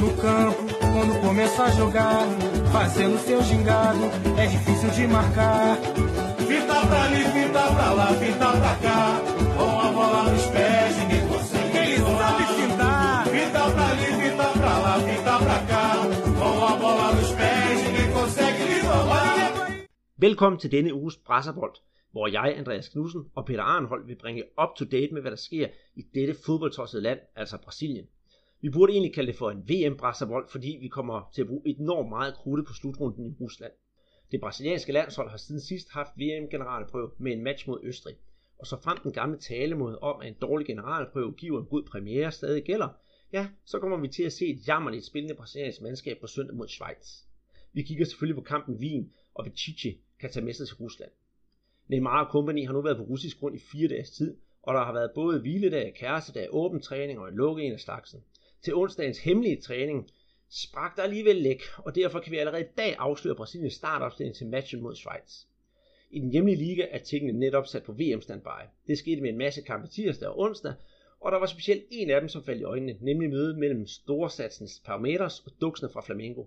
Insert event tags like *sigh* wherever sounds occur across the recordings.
No campo, quando começa a jogar, fazendo seu gingado, é difícil de marcar. Fita pra ali, fita pra lá, fita pra cá, com a bola nos pés, ninguém consegue. Ele sabe fintar. Fita pra ali, fita pra lá, fita pra cá, com a bola nos pés, ninguém consegue lhe roubar. Velkommen til denne uges Brasserbold, hvor jeg, Andreas Knudsen og Peter Arnhold vil bringe up to date med, hvad der sker i dette fodboldtossede land, altså Brasilien. Vi burde egentlig kalde det for en VM-brasserbold, fordi vi kommer til at bruge enormt meget krudt på slutrunden i Rusland. Det brasilianske landshold har siden sidst haft VM-generalprøve med en match mod Østrig. Og så frem den gamle talemåde om, at en dårlig generalprøve giver en god premiere stadig gælder, ja, så kommer vi til at se et jammerligt spillende brasiliansk mandskab på søndag mod Schweiz. Vi kigger selvfølgelig på kampen i Wien, og hvad kan tage med sig til Rusland. Neymar og company har nu været på russisk grund i fire dages tid, og der har været både hviledag, kærestedag, åben træning og en lukke en af slagsen. Til onsdagens hemmelige træning sprak der alligevel læk, og derfor kan vi allerede i dag afsløre Brasiliens startopstilling til matchen mod Schweiz. I den hjemlige liga er tingene netop sat på VM-standby. Det skete med en masse kampe tirsdag og onsdag, og der var specielt en af dem, som faldt i øjnene, nemlig mødet mellem storsatsens Palmeiras og duksene fra Flamengo.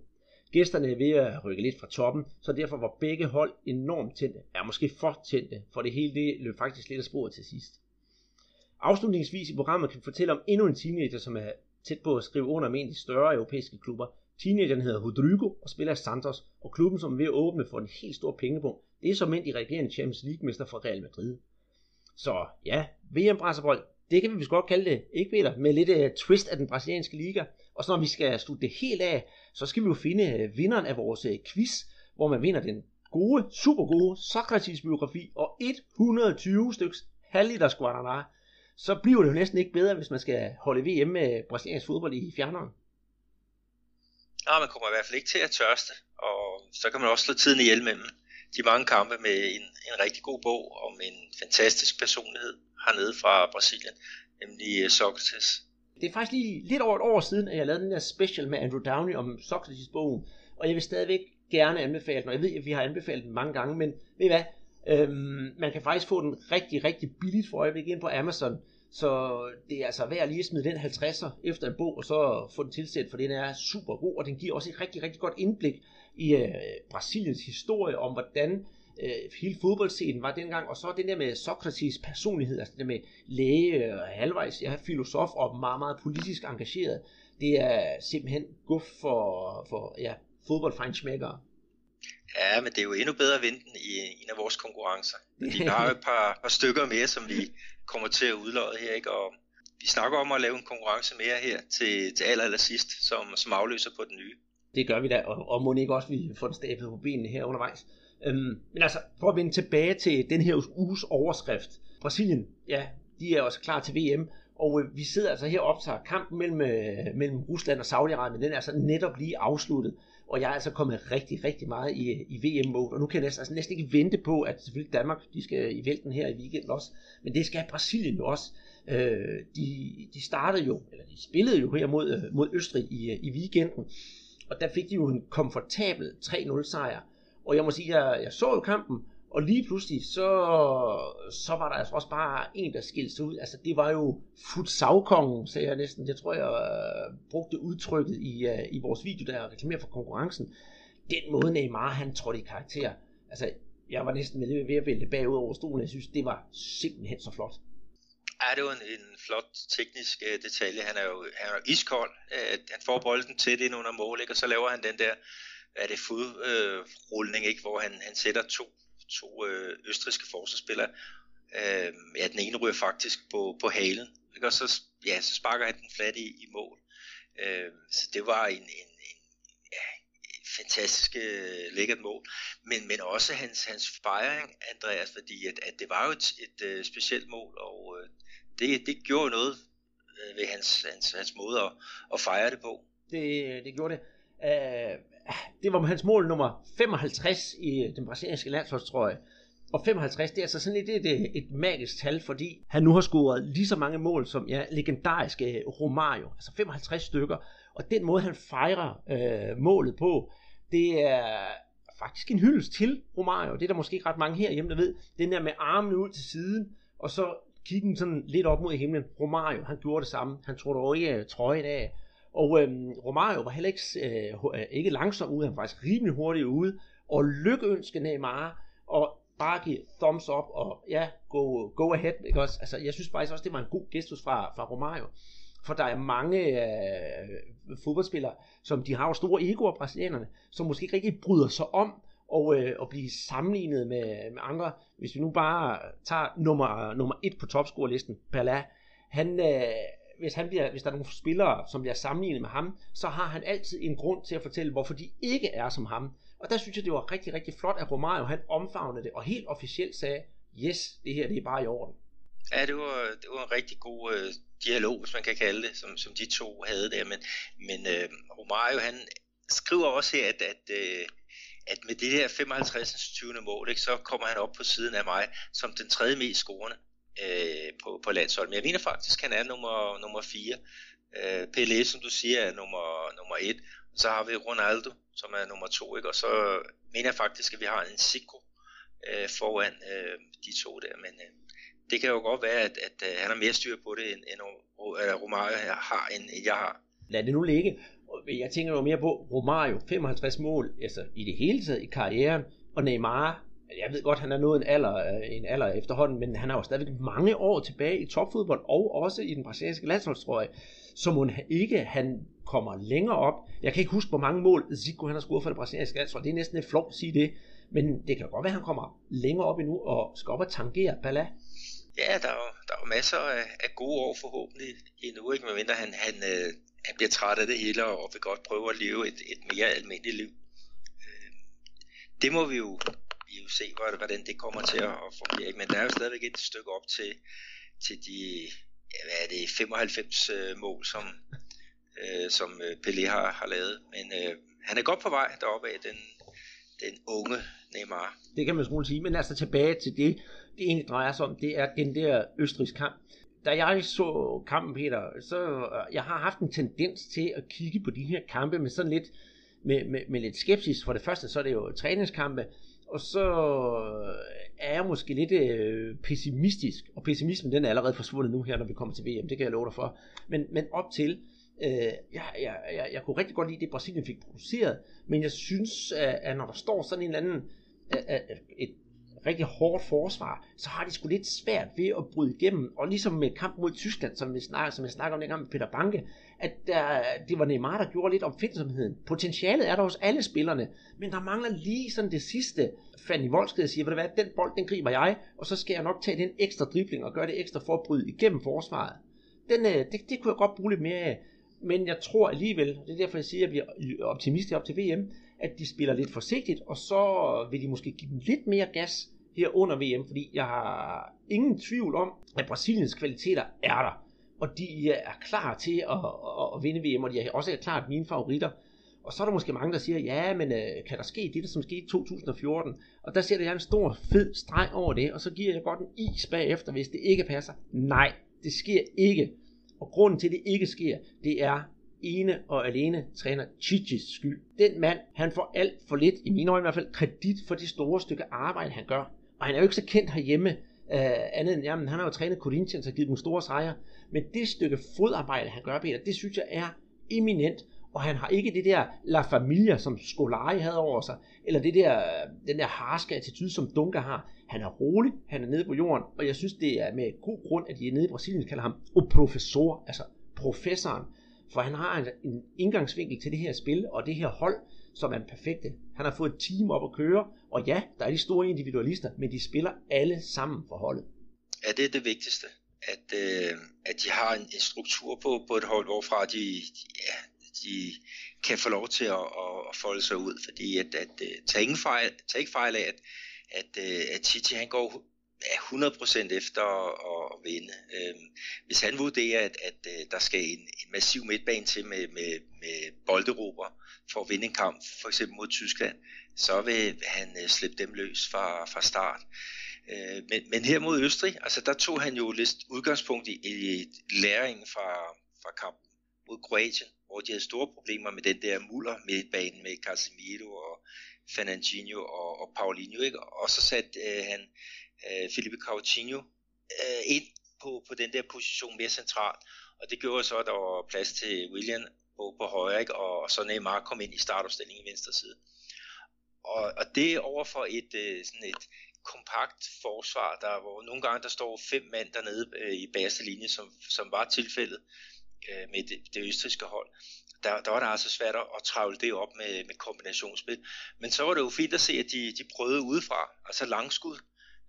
Gæsterne er ved at rykke lidt fra toppen, så derfor var begge hold enormt tændte, er måske for tændte, for det hele det løb faktisk lidt af sporet til sidst. Afslutningsvis i programmet kan vi fortælle om endnu en teenager, som er tæt på at skrive under med en af de større europæiske klubber. Teenageren hedder Rodrigo og spiller i Santos, og klubben som er ved at åbne for en helt stor pengepunkt, det er som mænd i regerende Champions League-mester fra Real Madrid. Så ja, VM brasserbold, det kan vi vist godt kalde det, ikke Peter, med lidt uh, twist af den brasilianske liga. Og så når vi skal slutte det helt af, så skal vi jo finde uh, vinderen af vores uh, quiz, hvor man vinder den gode, super gode Socrates biografi og 120 styks halvliters Guaraná. Så bliver det jo næsten ikke bedre, hvis man skal holde VM med brasiliansk fodbold i fjerneren. Ja, man kommer i hvert fald ikke til at tørste, og så kan man også slå tiden ihjel mellem de mange kampe med en, en rigtig god bog om en fantastisk personlighed hernede fra Brasilien, nemlig Socrates. Det er faktisk lige lidt over et år siden, at jeg lavede den der special med Andrew Downey om Socrates-bogen, og jeg vil stadigvæk gerne anbefale den, og jeg ved, at vi har anbefalet den mange gange, men ved I hvad, øhm, man kan faktisk få den rigtig, rigtig billigt for øjeblikket ind på Amazon, så det er altså værd lige at smide den 50'er efter en bog, og så få den tilsendt, for den er super god, og den giver også et rigtig, rigtig godt indblik i øh, Brasiliens historie, om hvordan øh, hele fodboldscenen var dengang, og så den der med Socrates personlighed, altså det der med læge og halvvejs, ja, filosof og meget, meget politisk engageret, det er simpelthen guf for, for ja, fodboldfejnsmækkere. Ja, men det er jo endnu bedre at vinde den i en af vores konkurrencer. Vi har jo et par, par stykker mere, som vi kommer til at udlåde her, ikke? og vi snakker om at lave en konkurrence mere her til, til aller, aller sidst, som, som afløser på den nye. Det gør vi da, og, og må ikke også, vi får den stablet på benene her undervejs. Øhm, men altså, for at vende tilbage til den her uges overskrift. Brasilien, ja, de er også klar til VM, og øh, vi sidder altså her og optager kampen mellem, øh, mellem Rusland og Saudi-Arabien. Den er altså netop lige afsluttet, og jeg er altså kommet rigtig, rigtig meget i, i VM-mode, og nu kan jeg næsten, altså næsten ikke vente på, at selvfølgelig Danmark, de skal i vælten her i weekenden også, men det skal Brasilien jo også. Øh, de, de startede jo, eller de spillede jo her mod, øh, mod Østrig i, øh, i weekenden, og der fik de jo en komfortabel 3-0 sejr. Og jeg må sige, at jeg, jeg så jo kampen, og lige pludselig, så, så var der altså også bare en, der skilte sig ud. Altså, det var jo futsavkongen, sagde jeg næsten. Jeg tror, jeg uh, brugte udtrykket i, uh, i vores video, der reklamerer for konkurrencen. Den måde Neymar, han trådte i karakter. Altså, jeg var næsten ved at vælte bagud over stolen. Jeg synes, det var simpelthen så flot. Ja, det var en, en flot teknisk uh, detalje. Han er jo, han er iskold. Uh, han får bolden tæt ind under mål, ikke? og så laver han den der er det fodrulning, øh, ikke? hvor han, han sætter to to øh, østriske forsvarsspillere. Øh, ja, den ene ryger faktisk på, på halen, ikke? og så, ja, så sparker han den flat i, i mål. Øh, så det var en, en, en ja, fantastisk øh, lækkert mål, men, men også hans, hans fejring, Andreas, fordi at, at det var jo et, et øh, specielt mål, og øh, det, det gjorde noget øh, ved hans, hans, hans måde at, at fejre det på. Det, øh, det gjorde det. Uh, det var hans mål nummer 55 i den brasilianske landsholdstrøje. Og 55, det er altså sådan et, et, et magisk tal, fordi han nu har scoret lige så mange mål som ja, legendariske Romario. Altså 55 stykker. Og den måde, han fejrer øh, målet på, det er faktisk en hyldest til Romario. Det er der måske ikke ret mange herhjemme, der ved. Den der med armene ud til siden, og så kiggen sådan lidt op mod himlen. Romario, han gjorde det samme. Han tog dog ikke trøjen af. Og øhm, Romario var heller ikke, øh, øh, ikke langsom ude, han var faktisk rimelig hurtigt ude, og lykkeønske Neymar, og bare give thumbs up, og ja, go, go ahead, ikke også? Altså, jeg synes faktisk også, det var en god gestus fra, fra Romario. For der er mange øh, fodboldspillere, som de har jo store egoer, brasilianerne, som måske ikke rigtig bryder sig om og, øh, at blive sammenlignet med, med andre. Hvis vi nu bare tager nummer, nummer et på topscorelisten, Pala, han, øh, hvis, han bliver, hvis der er nogle spillere, som bliver sammenlignet med ham, så har han altid en grund til at fortælle, hvorfor de ikke er som ham. Og der synes jeg, det var rigtig, rigtig flot, at Romario han omfavnede det, og helt officielt sagde, yes, det her det er bare i orden. Ja, det var, det var en rigtig god øh, dialog, hvis man kan kalde det, som, som de to havde der. Men, men øh, Romario, han skriver også her, at, at, øh, at med det her 55. 20. mål, ikke, så kommer han op på siden af mig som den tredje mest scorende øh, på, på landsholdet. Men jeg mener faktisk, at han er nummer, nummer 4. Øh, Pelé, som du siger, er nummer, nummer 1. Så har vi Ronaldo, som er nummer 2. Ikke? Og så mener jeg faktisk, at vi har en Zico øh, foran øh, de to der. Men øh, det kan jo godt være, at, at, at han har mere styr på det, end, end Romario har, end jeg har. Lad det nu ligge. Jeg tænker jo mere på Romario, 55 mål, altså i det hele taget i karrieren, og Neymar, jeg ved godt, han er nået en alder, øh, en alder efterhånden, men han har jo stadigvæk mange år tilbage i topfodbold, og også i den brasilianske landsholdstrøje, så må han ikke, han kommer længere op. Jeg kan ikke huske, hvor mange mål Zico han har scoret for det brasilianske landshold. Det er næsten et flot at sige det, men det kan godt være, at han kommer længere op endnu og skal op og tangere Bala. Ja, der er jo, der er jo masser af, af gode år forhåbentlig endnu, ikke? medmindre han, han, øh, han bliver træt af det hele og vil godt prøve at leve et, et mere almindeligt liv. Øh, det må vi jo, vi jo se, hvordan det kommer til at, fungere. Men der er jo stadigvæk et stykke op til, til de ja, hvad er det, 95 øh, mål, som, øh, som øh, Pelé har, har lavet. Men øh, han er godt på vej deroppe af, den, den unge Neymar. Det kan man roligt sige, men altså tilbage til det, det egentlig drejer sig om, det er den der Østrigs kamp. Da jeg så kampen, Peter, så øh, jeg har haft en tendens til at kigge på de her kampe med sådan lidt, med, med, med lidt skepsis. For det første, så er det jo træningskampe, og så øh, er jeg måske lidt øh, pessimistisk, og pessimismen den er allerede forsvundet nu her, når vi kommer til VM, det kan jeg love dig for. Men, men op til, øh, jeg, jeg, jeg, jeg kunne rigtig godt lide det, Brasilien fik produceret, men jeg synes, at, at når der står sådan en eller anden, at, at et rigtig hårdt forsvar, så har de sgu lidt svært ved at bryde igennem. Og ligesom med kamp mod Tyskland, som, vi snakker, som jeg snakker om dengang med Peter Banke, at der, det var Neymar, der gjorde lidt opfindsomheden. Potentialet er der hos alle spillerne, men der mangler lige sådan det sidste. Fanny Voldsked siger, hvad den bold, den griber jeg, og så skal jeg nok tage den ekstra dribling og gøre det ekstra for at bryde igennem forsvaret. Den, øh, det, det kunne jeg godt bruge lidt mere af. Men jeg tror alligevel, det er derfor jeg siger, at jeg bliver optimistisk op til VM, at de spiller lidt forsigtigt, og så vil de måske give dem lidt mere gas, her under VM, fordi jeg har ingen tvivl om, at Brasiliens kvaliteter er der. Og de er klar til at, at, at vinde VM, og de er også klart mine favoritter. Og så er der måske mange, der siger, ja, men øh, kan der ske det, der som skete i 2014? Og der ser jeg en stor, fed streg over det, og så giver jeg godt en is bagefter, hvis det ikke passer. Nej, det sker ikke. Og grunden til, at det ikke sker, det er ene og alene træner Chichis skyld. Den mand, han får alt for lidt, i mine øjne i hvert fald, kredit for det store stykke arbejde, han gør. Og han er jo ikke så kendt herhjemme, øh, andet end, jamen, han har jo trænet Corinthians og givet dem store sejre. Men det stykke fodarbejde, han gør, Peter, det synes jeg er eminent. Og han har ikke det der La Familia, som Scolari havde over sig, eller det der, den der harske attitude, som Dunga har. Han er rolig, han er nede på jorden, og jeg synes, det er med god grund, at de nede i Brasilien, kalder ham o professor, altså professoren. For han har en, en indgangsvinkel til det her spil, og det her hold, som er den perfekte. Han har fået et team op at køre, og ja, der er de store individualister, men de spiller alle sammen for holdet. Ja, det er det vigtigste. At, øh, at de har en, en struktur på, på et hold, hvorfra de, de, ja, de kan få lov til at, at folde sig ud. Fordi at, at, øh, at tage, ingen fejl, tage ikke fejl af, at, at, øh, at Titi han går er 100% efter at, at vinde. Øhm, hvis han vurderer, at, at, øh, der skal en, en massiv midtbane til med, med, med bolderober for at vinde en kamp, for eksempel mod Tyskland, så vil han øh, slippe dem løs fra, fra start. Øh, men, men her mod Østrig, altså der tog han jo lidt udgangspunkt i, i læringen fra, fra kampen mod Kroatien, hvor de havde store problemer med den der muller midtbane med Casemiro og Fernandinho og, og Paulinho, ikke? og så satte øh, han uh, Felipe Coutinho øh, ind på, på den der position mere centralt, og det gjorde så, at der var plads til William på, på højre, ikke? Og, så Neymar kom ind i startopstillingen i venstre side. Og, og det over for et, øh, sådan et kompakt forsvar, der, hvor nogle gange der står fem mand dernede øh, i bagerste linje, som, som var tilfældet øh, med det, det østriske hold. Der, der var det altså svært at travle det op med, med kombinationsspil. Men så var det jo fint at se, at de, de prøvede udefra, altså langskud.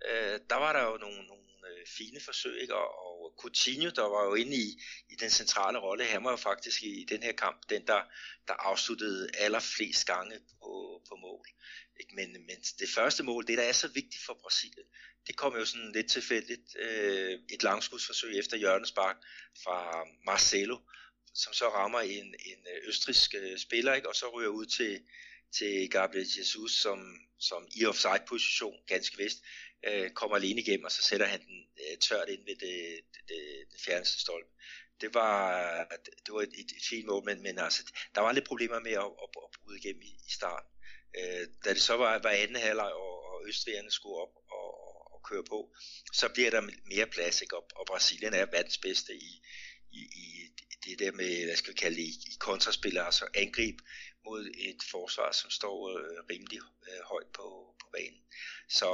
Øh, der var der jo nogle, nogle øh, fine forsøg, ikke? Og, og Coutinho, der var jo inde i, i den centrale rolle, han var jo faktisk i, i den her kamp, den der, der afsluttede allerflest gange på, på mål. Ikke? Men, men det første mål, det der er så vigtigt for Brasilien, det kom jo sådan lidt tilfældigt. Øh, et langskudsforsøg efter hjørnespark fra Marcelo, som så rammer en, en øh, østrisk øh, spiller, ikke? og så ryger ud til, til Gabriel Jesus, som, som i offside-position, ganske vist, øh, kommer alene igennem, og så sætter han den øh, tørt ind ved det, det, det, fjerneste stolpe. Det var, det var et, et, et fint mål, men, men altså, der var lidt problemer med at, at, at bryde igennem i, i starten. Øh, da det så var, var anden halvleg, og, og østrigerne skulle op og, og, og køre på, så bliver der mere plads, ikke? Og, og Brasilien er verdens bedste i, i, i det der med, hvad skal vi kalde det, i, i kontraspil, altså angreb mod et forsvar, som står øh, rimelig øh, højt på, på banen. Så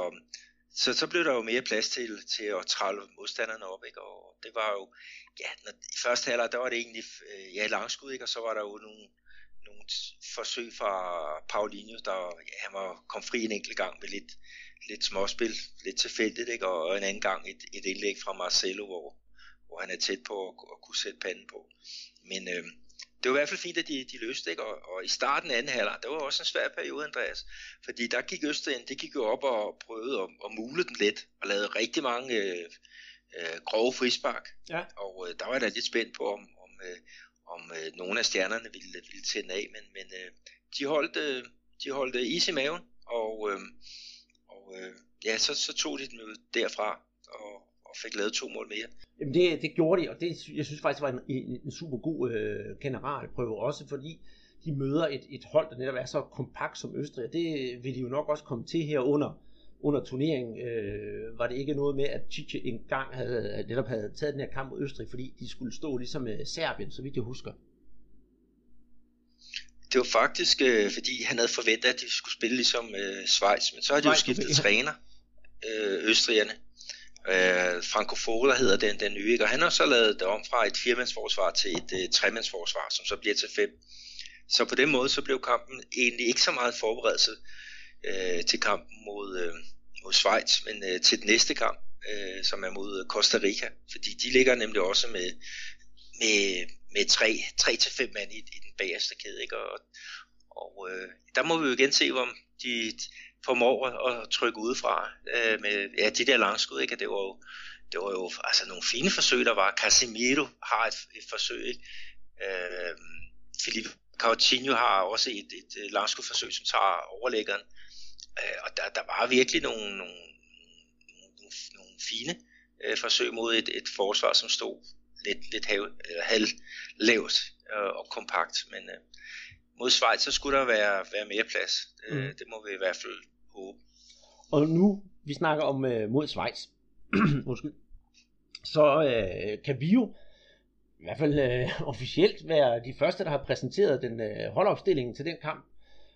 så, så blev der jo mere plads til, til at trælle modstanderne op, ikke? og det var jo, ja, når, i første halvleg, der var det egentlig, øh, ja, langskud, ikke? og så var der jo nogle, nogle forsøg fra Paulinho, der ja, han var, kom fri en enkelt gang med lidt, lidt småspil, lidt tilfældigt, ikke? og en anden gang et, et indlæg fra Marcelo, hvor, hvor han er tæt på at, at kunne sætte panden på. Men øh, det var i hvert fald fint, at de, de løste, ikke? Og, og i starten af anden halvleg, der var også en svær periode, Andreas. Fordi der gik Østrig det gik jo op og prøvede at, at mule den lidt, og lavede rigtig mange øh, øh, grove frispark. Ja. Og øh, der var jeg da lidt spændt på, om, om, øh, om øh, nogle af stjernerne ville, ville tænde af, men, men øh, de, holdt, øh, de holdt øh, is i maven, og, øh, og øh, ja, så, så tog de den jo derfra, og, og fik lavet to mål mere. Jamen det, det gjorde de, og det, jeg synes faktisk var en, en, en super god øh, generalprøve også, fordi de møder et, et hold, der netop er så kompakt som Østrig, og det vil de jo nok også komme til her under, under turneringen. Øh, var det ikke noget med, at Chiche engang havde, netop havde taget den her kamp mod Østrig, fordi de skulle stå ligesom med Serbien, så vidt jeg husker. Det var faktisk, øh, fordi han havde forventet, at de skulle spille ligesom øh, Schweiz, men så har de jo skiftet træner, øh, Østrigerne. Øh, Franco Foda hedder den, den nye, ikke? og han har så lavet det om fra et firmandsforsvar til et øh, tremandsforsvar, som så bliver til fem. Så på den måde så blev kampen egentlig ikke så meget forberedelse øh, til kampen mod, øh, mod Schweiz, men øh, til den næste kamp, øh, som er mod Costa Rica, fordi de ligger nemlig også med, med, med tre, tre til fem mand i, i den bagerste kæde, ikke? og, og øh, der må vi jo igen se, om de, formår at trykke udefra øh, med ja, de der langskud, ikke? det var jo, det var jo altså nogle fine forsøg, der var. Casemiro har et, et forsøg, ikke? Øh, Philippe Coutinho har også et, et, et langskudforsøg, som tager overlæggeren. Øh, og der, der var virkelig nogle, nogle, nogle, nogle fine øh, forsøg mod et, et forsvar, som stod lidt, lidt hav, eller halv lavt øh, og kompakt. Men øh, mod Schweiz, så skulle der være, være mere plads. Øh, mm. Det må vi i hvert fald håbe. Og nu, vi snakker om øh, mod Schweiz, *clears throat* undskyld, så øh, kan vi jo i hvert fald øh, *laughs* officielt være de første, der har præsenteret den øh, holdopstilling til den kamp.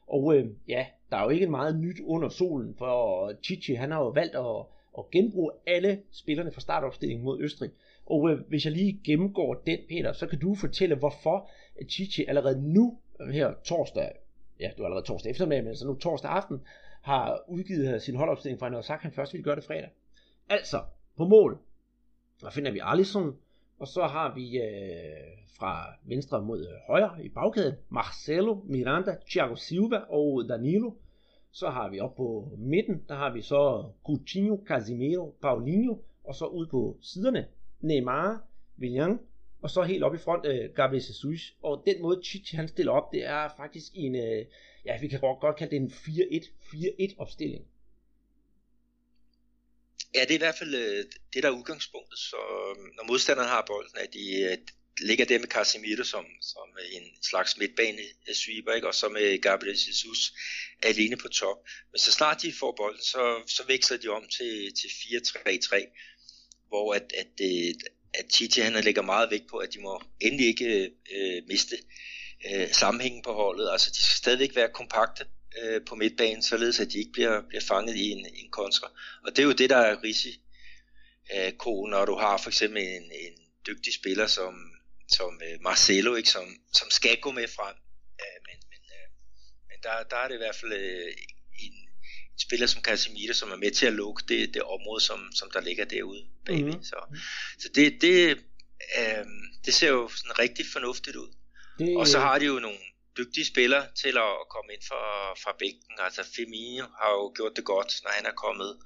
Og øh, ja, der er jo ikke meget nyt under solen, for Chichi han har jo valgt at, at genbruge alle spillerne fra startopstillingen mod Østrig. Og øh, hvis jeg lige gennemgår den, Peter, så kan du fortælle, hvorfor Chichi allerede nu, her torsdag, ja, det var allerede torsdag eftermiddag, men så nu torsdag aften, har udgivet sin holdopstilling, for han har sagt, at han først ville gøre det fredag. Altså, på mål, der finder vi Alisson, og så har vi øh, fra venstre mod øh, højre i bagkæden, Marcelo, Miranda, Thiago Silva og Danilo. Så har vi op på midten, der har vi så Coutinho, Casimiro, Paulinho, og så ud på siderne, Neymar, Willian, og så helt op i front, øh, Gabriel Jesus. Og den måde Chichi han stiller op, det er faktisk en, øh, ja, vi kan godt kalde det en 4-1-4-1 opstilling. Ja, det er i hvert fald øh, det, der er udgangspunktet. Så øhm, når modstanderen har bolden, at de øh, ligger der med Casemiro som, som øh, en slags midtbane sweeper, ikke? og så med Gabriel Jesus alene på top. Men så snart de får bolden, så, så veksler de om til, til 4-3-3, hvor at, at, at Titi han lægger meget vægt på, at de må endelig ikke øh, miste øh, sammenhængen på holdet. Altså de skal stadigvæk være kompakte øh, på midtbanen, således at de ikke bliver, bliver fanget i en, en kontra. Og det er jo det, der er risiko, øh, når du har for eksempel en, en dygtig spiller som, som øh, Marcelo, ikke, som, som skal gå med frem. Øh, men men, øh, men der, der er det i hvert fald øh, en, en spiller som Casemiro, som er med til at lukke det, det område, som, som der ligger derude bagved. Mm-hmm. Så, så det, det, øh, det ser jo sådan rigtig fornuftigt ud. Det... Og så har de jo nogle dygtige spillere til at komme ind fra, fra bænken. Altså Firmino har jo gjort det godt, når han er kommet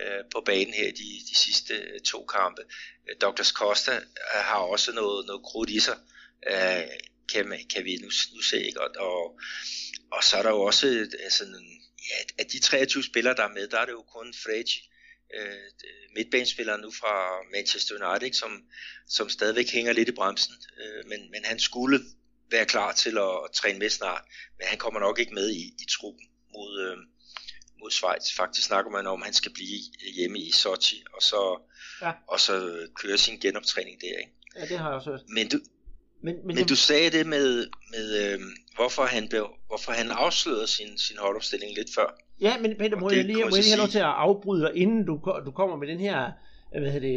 øh, på banen her de, de sidste øh, to kampe. Øh, Douglas Costa øh, har også noget, noget krudt i sig, øh, kan, kan vi nu, nu se. Ikke? Og, og, og så er der jo også altså, ja, af de 23 spillere, der er med, der er det jo kun Fregi, øh, midtbanespilleren nu fra Manchester United, som, som stadigvæk hænger lidt i bremsen. Øh, men, men han skulle være klar til at, at træne med snart, men han kommer nok ikke med i, i truppen mod, øh, mod Schweiz. Faktisk snakker man om, at han skal blive hjemme i Sochi, og så, ja. og så køre sin genoptræning der. Ikke? Ja, det har jeg også hørt. Men du, men, men, men det... du sagde det med, med øh, hvorfor, han blev, hvorfor han afslørede sin, sin holdopstilling lidt før. Ja, men Peter, må jeg lige, må jeg lige have lov til at afbryde dig, inden du, du kommer med den her, hvad hedder det,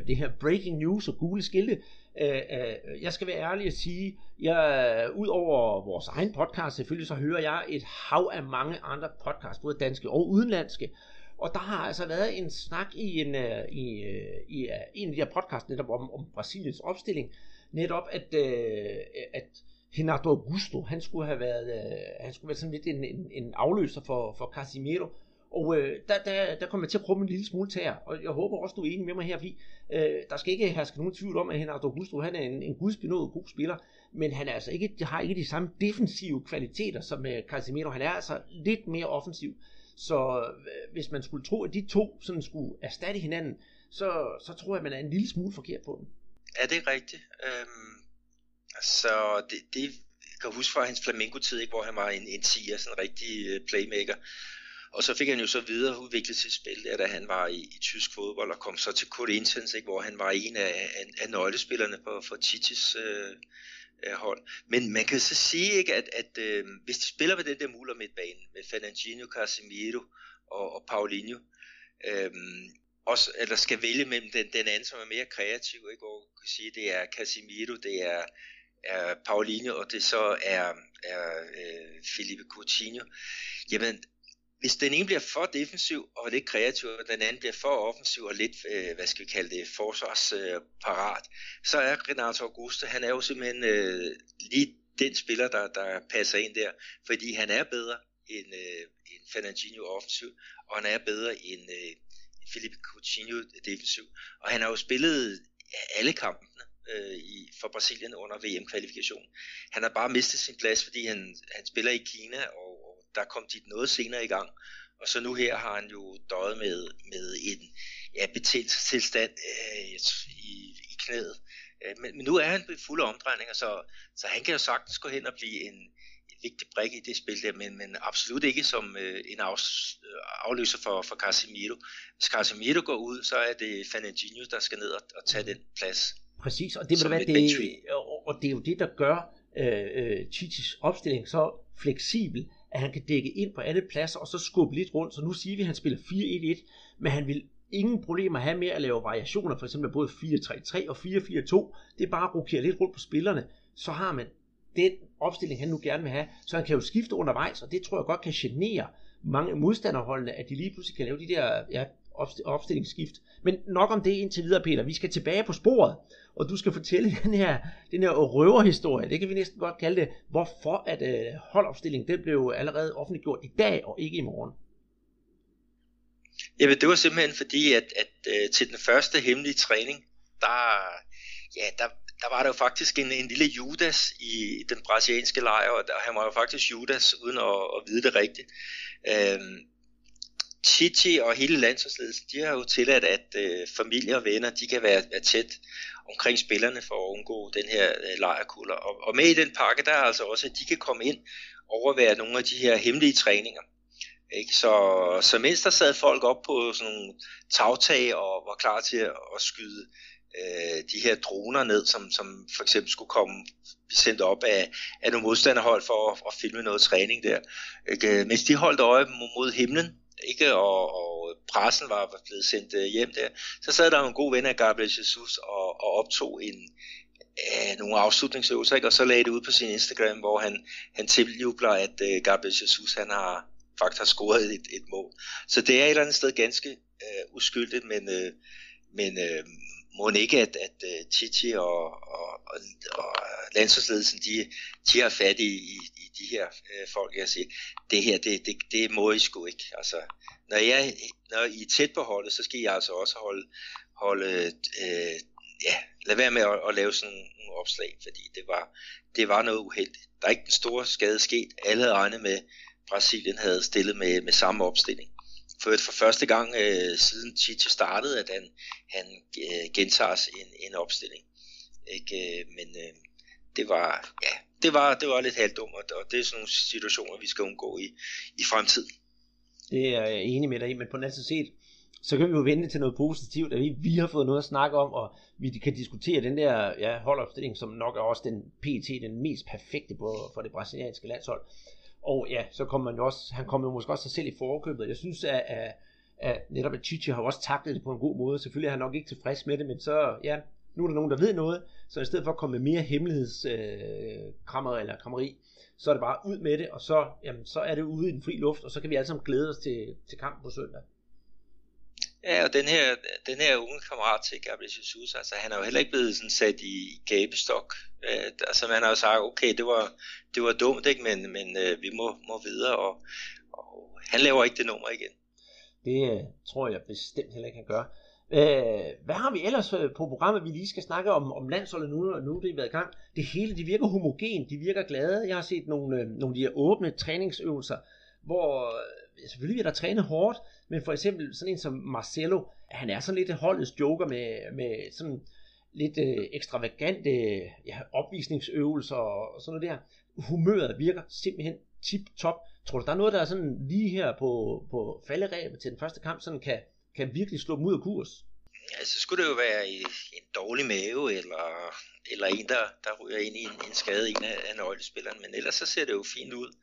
øh, det her breaking news og gule skilte. Øh, øh, jeg skal være ærlig at sige, jeg, ud over vores egen podcast selvfølgelig, så hører jeg et hav af mange andre podcasts, både danske og udenlandske. Og der har altså været en snak i en, i, i en af de her podcasts netop om, om Brasiliens opstilling, netop at, øh, at Renato Augusto, han skulle have været, øh, han skulle være sådan lidt en, en, en afløser for, for Casimiro, og øh, der, der, der kommer jeg til at prøve en lille smule tær, og jeg håber også, du er enig med mig her, fordi øh, der skal ikke herske nogen tvivl om, at Renato Augusto, han er en, en gudsbenået god spiller, men han er altså ikke, har ikke de samme defensive kvaliteter som øh, Casemiro. Han er altså lidt mere offensiv. Så øh, hvis man skulle tro, at de to sådan skulle erstatte hinanden, så, så tror jeg, at man er en lille smule forkert på den. Ja, det er rigtigt. Øhm, så det, det jeg kan huske fra hans flamenco-tid, ikke, hvor han var en, en tiger, sådan en rigtig øh, playmaker. Og så fik han jo så videre udviklet sit spil, der, da han var i, i tysk fodbold, og kom så til Corinthians, ikke, hvor han var en af, af, af nøglespillerne på, for Titis øh, øh, hold. Men man kan så sige, ikke, at, at øh, hvis de spiller med den der muller midtbanen, med Fernandinho, Casemiro og, og Paulinho, øh, også, eller skal vælge mellem den, den anden, som er mere kreativ, ikke, hvor kan sige, det er Casimiro, det er, er Paulinho, og det så er, er øh, Felipe Coutinho, jamen hvis den ene bliver for defensiv og lidt kreativ, og den anden bliver for offensiv og lidt, øh, hvad skal vi kalde det, forsvarsparat, øh, så er Renato Augusto, han er jo simpelthen øh, lige den spiller, der, der passer ind der, fordi han er bedre end, øh, end Fernandinho offensiv, og han er bedre end øh, Philippe Coutinho defensiv, og han har jo spillet alle kampene øh, i, for Brasilien under VM-kvalifikationen. Han har bare mistet sin plads, fordi han, han spiller i Kina, og der kom dit noget senere i gang. Og så nu her har han jo døjet med, med en ja, betændelsestilstand øh, i, i knæet. Øh, men, men nu er han fuld fulde omdrejninger, så, så han kan jo sagtens gå hen og blive en vigtig brik i det spil der, men, men absolut ikke som øh, en af, øh, afløser for, for Casemiro. Hvis Casemiro går ud, så er det Fernandinho, der skal ned og, og tage den plads. Præcis, og det, vil være, det, og det er jo det, der gør øh, øh, Chichis opstilling så fleksibel, at han kan dække ind på alle pladser, og så skubbe lidt rundt. Så nu siger vi, at han spiller 4-1-1, men han vil ingen problemer have med at lave variationer, for eksempel både 4-3-3 og 4-4-2. Det er bare at rokere lidt rundt på spillerne, så har man den opstilling, han nu gerne vil have. Så han kan jo skifte undervejs, og det tror jeg godt kan genere mange modstanderholdene, at de lige pludselig kan lave de der ja, opstillingsskift. Men nok om det indtil videre, Peter. Vi skal tilbage på sporet, og du skal fortælle *laughs* den her, den her røverhistorie, det kan vi næsten godt kalde det, hvorfor at øh, holdopstillingen den blev allerede offentliggjort i dag og ikke i morgen. Jamen, det var simpelthen fordi, at, at uh, til den første hemmelige træning, der, ja, der, der var der jo faktisk en, en lille Judas i den brasilianske lejr, og der, han var jo faktisk Judas, uden at, at vide det rigtigt. Øhm, Chichi og hele landsholdsledelsen, de har jo tilladt, at øh, familie og venner, de kan være, være tæt omkring spillerne for at undgå den her øh, lejrkulder. Og, og med i den pakke, der er altså også, at de kan komme ind og overvære nogle af de her hemmelige træninger. Ikke? Så, så mens der sad folk op på sådan nogle tagtag og var klar til at, at skyde øh, de her droner ned, som, som for eksempel skulle komme sendt op af, af nogle modstanderhold for at, at filme noget træning der. Ikke? Øh, mens de holdt øje mod himlen, ikke? Og, og pressen var blevet sendt øh, hjem der, så sad der en god ven af Gabriel Jesus og, og optog en, øh, nogle afslutningsøvelser, ikke? og så lagde det ud på sin Instagram, hvor han, han tiljubler, at øh, Gabriel Jesus han har faktisk har scoret et, et mål. Så det er et eller andet sted ganske øh, uskyldigt, men, øh, men øh, må ikke, at, at øh, Titi og, og, og, og landsholdsledelsen, de, de har fat i, i, i de her øh, folk, jeg siger, det her, det, det, det må I sgu ikke. Altså, når, jeg, når I er tæt på holdet, så skal I altså også holde, holde øh, ja, lad være med at, at lave sådan nogle opslag, fordi det var, det var noget uheldigt. Der er ikke den store skade sket. Alle havde regnet med, Brasilien havde stillet med, med samme opstilling for, for første gang øh, siden Tite startede, at han, han øh, gentager en, en opstilling. Ikke? Øh, men øh, det var, ja, det var, det var lidt halvdumt, og det er sådan nogle situationer, vi skal undgå i, i fremtiden. Det er jeg enig med dig i, men på den anden side, så kan vi jo vente til noget positivt, at vi, vi har fået noget at snakke om, og vi kan diskutere den der ja, holdopstilling, som nok er også den PT, den mest perfekte på, for det brasilianske landshold. Og ja, så kommer man jo også, han kommer jo måske også sig selv i forkøbet. Jeg synes, at, at, at netop at Chichi har også taklet det på en god måde. Selvfølgelig er han nok ikke tilfreds med det, men så, ja, nu er der nogen, der ved noget, så i stedet for at komme med mere hemmelighedskrammer øh, eller krammeri, så er det bare ud med det, og så, jamen, så er det ude i den fri luft, og så kan vi alle sammen glæde os til, til kampen på søndag. Ja, og den her, den her unge kammerat til Gabriel Jesus, altså han er jo heller ikke blevet sådan sat i gabestok. Øh, altså man har jo sagt, okay, det var, det var dumt, ikke? men, men øh, vi må, må videre, og, og han laver ikke det nummer igen. Det øh, tror jeg bestemt heller ikke, han gør. Øh, hvad har vi ellers øh, på programmet, vi lige skal snakke om, om landsholdet nu, og nu det er været i gang? Det hele, de virker homogen, de virker glade. Jeg har set nogle, øh, nogle af de her åbne træningsøvelser, hvor selvfølgelig er der trænet hårdt, men for eksempel sådan en som Marcelo, han er sådan lidt holdets joker med, med sådan lidt øh, ekstravagante ja, opvisningsøvelser og sådan noget der. Humøret virker simpelthen tip-top. Tror du, der er noget, der er sådan lige her på, på falderæbet til den første kamp, sådan kan, kan virkelig slå dem ud af kurs? Ja, så skulle det jo være en dårlig mave, eller, eller en, der, der ryger ind i en, en skade, en af, af nøglespillerne, men ellers så ser det jo fint ud.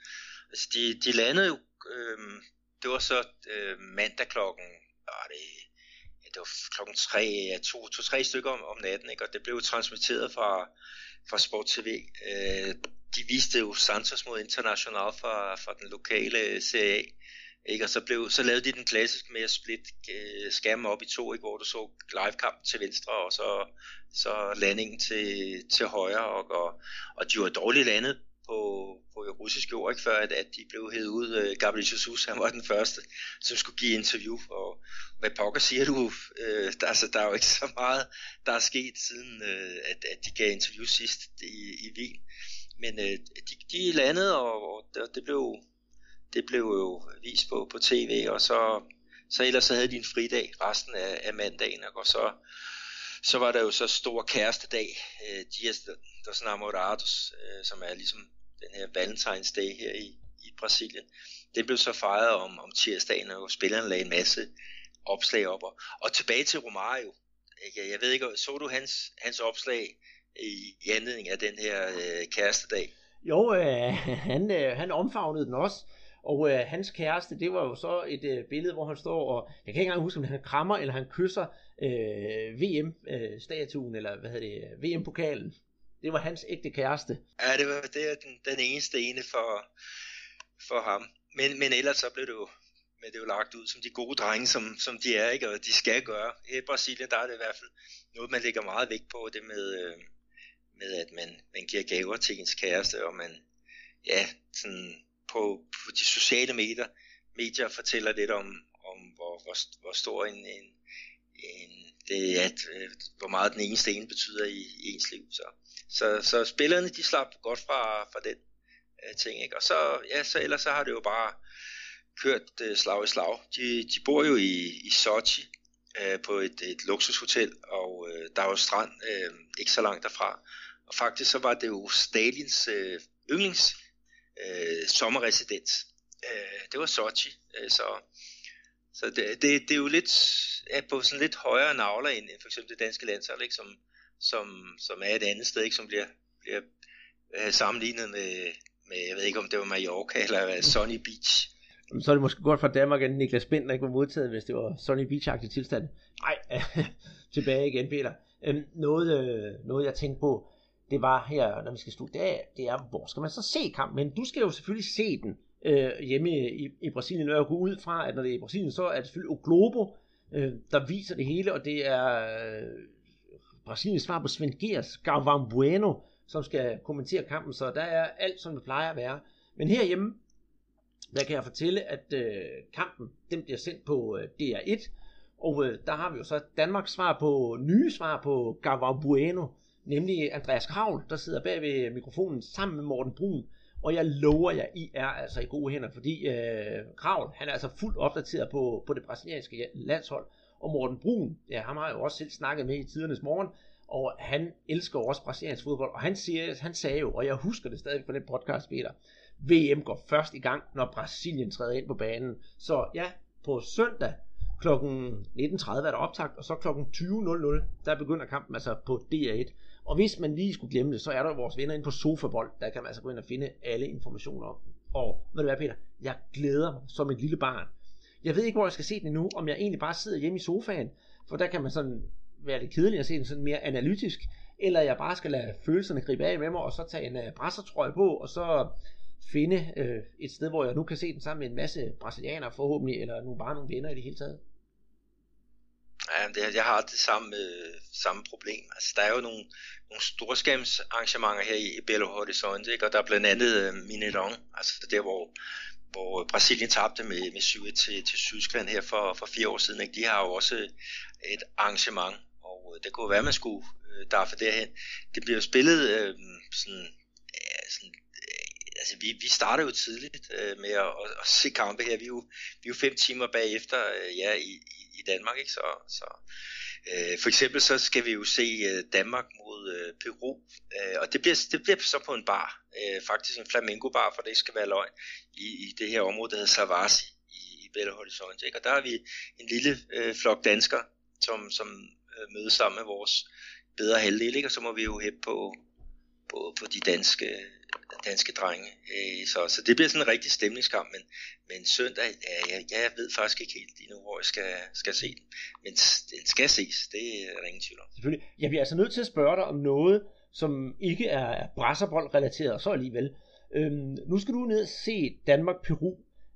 Altså, de, de landede jo øh, det var så øh, mandag klokken, var det, ja, det var klokken tre, ja, to, to, tre stykker om, om natten, ikke? og det blev transmitteret fra, fra Sport TV. Øh, de viste jo Santos mod International fra, fra den lokale CA, ikke? og så, blev, så lavede de den klassiske med at splitte øh, skærmen op i to, ikke? hvor du så livekamp til venstre, og så, så landingen til, til højre, og, og, og de var dårligt landet på, på russisk jord, ikke, før at, at de blev hævet ud. Uh, Gabriel Jesus, han var den første, som skulle give interview. Og hvad pokker siger du? Øh, der, altså, der er jo ikke så meget, der er sket siden, øh, at, at de gav interview sidst i, i Wien. Men øh, de, de landede, og, og det, blev, det blev jo vist på, på tv, og så, så ellers så havde de en fridag resten af, af mandagen, og så så var der jo så stor kærestedag, øh, uh, Dias dos Namorados, uh, øh, som er ligesom den her Valentine's Day her i, i Brasilien. Det blev så fejret om, om tirsdagen, og spillerne lagde en masse opslag op. Og, og tilbage til Romario. Jeg, Jeg ved ikke, så du hans, hans opslag i, i anledning af den her øh, kærestedag? Jo, øh, han, øh, han omfavnede den også. Og øh, hans kæreste, det var jo så et øh, billede, hvor han står og, jeg kan ikke engang huske, om han krammer eller han kysser øh, VM-statuen, øh, eller hvad hedder det, VM-pokalen. Det var hans ægte kæreste. Ja, det var det var den, den eneste ene for, for ham. Men, men ellers så blev det jo men det er jo lagt ud som de gode drenge, som, som de er, ikke? og de skal gøre. I Brasilien, der er det i hvert fald noget, man lægger meget vægt på, det med, øh, med at man, man giver gaver til ens kæreste, og man, ja, sådan på, på de sociale medier, medier fortæller lidt om, om hvor, hvor, hvor stor en, en, en det er, at, øh, hvor meget den ene sten betyder i, i ens liv. Så, så, så spillerne, de slap godt fra, fra den uh, ting, ikke? Og så, ja, så ellers så har det jo bare kørt uh, slag i slag. De, de bor jo i, i Sochi, uh, på et, et luksushotel, og uh, der er jo strand uh, ikke så langt derfra. Og faktisk så var det jo Stalins uh, yndlings uh, sommerresidens. Uh, det var Sochi, uh, så Så det, det, det er jo lidt er på sådan lidt højere navler end for eksempel det danske landshold, ikke? Som, som, som er et andet sted, ikke? som bliver, bliver øh, sammenlignet med, med, jeg ved ikke om det var Mallorca eller øh, Sunny Beach. Så er det måske godt for Danmark, at Niklas Bender ikke var modtaget, hvis det var Sunny Beach-agtig tilstand. Nej, *laughs* tilbage igen, Peter. Øhm, noget, øh, noget jeg tænkte på, det var her, når vi skal slutte af, det er, hvor skal man så se kampen? Men du skal jo selvfølgelig se den øh, hjemme i, i Brasilien, og jeg går ud fra, at når det er i Brasilien, så er det selvfølgelig Globo, øh, der viser det hele, og det er øh, Brasiliens svar på Svend Gers, Galvan Bueno, som skal kommentere kampen, så der er alt, som det plejer at være. Men herhjemme, der kan jeg fortælle, at øh, kampen den bliver sendt på øh, DR1, og øh, der har vi jo så Danmarks svar på, nye svar på Galvan Bueno, nemlig Andreas Kravl, der sidder bag ved mikrofonen sammen med Morten Brun, og jeg lover jer, I er altså i gode hænder, fordi øh, Kravl, han er altså fuldt opdateret på, på det brasilianske landshold, og Morten Brun, ja, ham har jeg jo også selv snakket med i tidernes morgen, og han elsker også brasiliansk fodbold, og han, siger, han sagde jo, og jeg husker det stadig på den podcast, Peter, VM går først i gang, når Brasilien træder ind på banen. Så ja, på søndag kl. 19.30 er der optakt, og så kl. 20.00, der begynder kampen altså på DR1. Og hvis man lige skulle glemme det, så er der vores venner inde på Sofabold, der kan man altså gå ind og finde alle informationer om den. Og ved du hvad, Peter? Jeg glæder mig som et lille barn. Jeg ved ikke, hvor jeg skal se den nu, om jeg egentlig bare sidder hjemme i sofaen, for der kan man sådan være lidt kedelig at se den sådan mere analytisk, eller jeg bare skal lade følelserne gribe af med mig, og så tage en uh, brassertrøje på, og så finde øh, et sted, hvor jeg nu kan se den sammen med en masse brasilianere forhåbentlig, eller nu bare nogle venner i det hele taget. Ja, det, jeg har det samme, øh, samme problem. Altså, der er jo nogle, nogle storskabsarrangementer her i, Belo Horizonte, ikke? og der er blandt andet øh, Mineirão, altså der, hvor, hvor Brasilien tabte med, med 7 til, til Tyskland her for, for fire år siden. Ikke? De har jo også et arrangement, og øh, det kunne være, man skulle øh, derfor derhen. Det bliver jo spillet øh, sådan, ja, sådan øh, altså vi, vi starter jo tidligt øh, med at, at, at se kampe her. Vi er jo, vi er jo fem timer bagefter øh, ja, i, i Danmark, ikke? Så, så øh, for eksempel så skal vi jo se øh, Danmark mod øh, Peru, øh, og det bliver, det bliver så på en bar, øh, faktisk en flamingo bar, for det ikke skal være løgn, i, i det her område, der hedder Savasi i, i Belo Horizonte, ikke? Og der har vi en lille øh, flok danskere, som, som øh, mødes sammen med vores bedre halvdel, ikke? og så må vi jo hæppe på, på, på de danske danske drenge. Øh, så, så det bliver sådan en rigtig stemningskamp, men, men søndag, ja, jeg, jeg ved faktisk ikke helt endnu, hvor jeg skal, skal se den. Men den skal ses, det er der ingen tvivl om. Selvfølgelig. Jeg bliver altså nødt til at spørge dig om noget, som ikke er brasserbold-relateret, så alligevel. Øhm, nu skal du ned og se Danmark-Peru.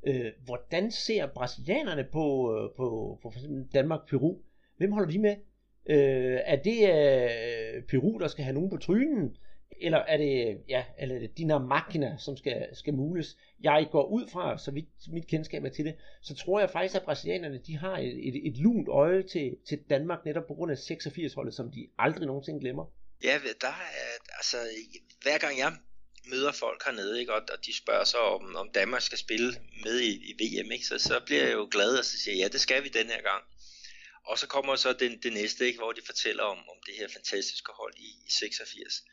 Øh, hvordan ser brasilianerne på, øh, på, på for eksempel Danmark-Peru? Hvem holder de med? Øh, er det øh, Peru, der skal have nogen på trynen? Eller er det, ja, eller er det Dina Makina, som skal, skal mules? Jeg går ud fra, så vidt mit kendskab er til det, så tror jeg faktisk, at brasilianerne, de har et, et, et lunt øje til, til Danmark, netop på grund af 86-holdet, som de aldrig nogensinde glemmer. Ja, der er, altså, hver gang jeg møder folk hernede, ikke, og, og de spørger så, om, om Danmark skal spille med i, i VM, ikke, så, så bliver jeg jo glad, og så siger ja, det skal vi den her gang. Og så kommer så den, det næste, ikke, hvor de fortæller om, om det her fantastiske hold i, i 86.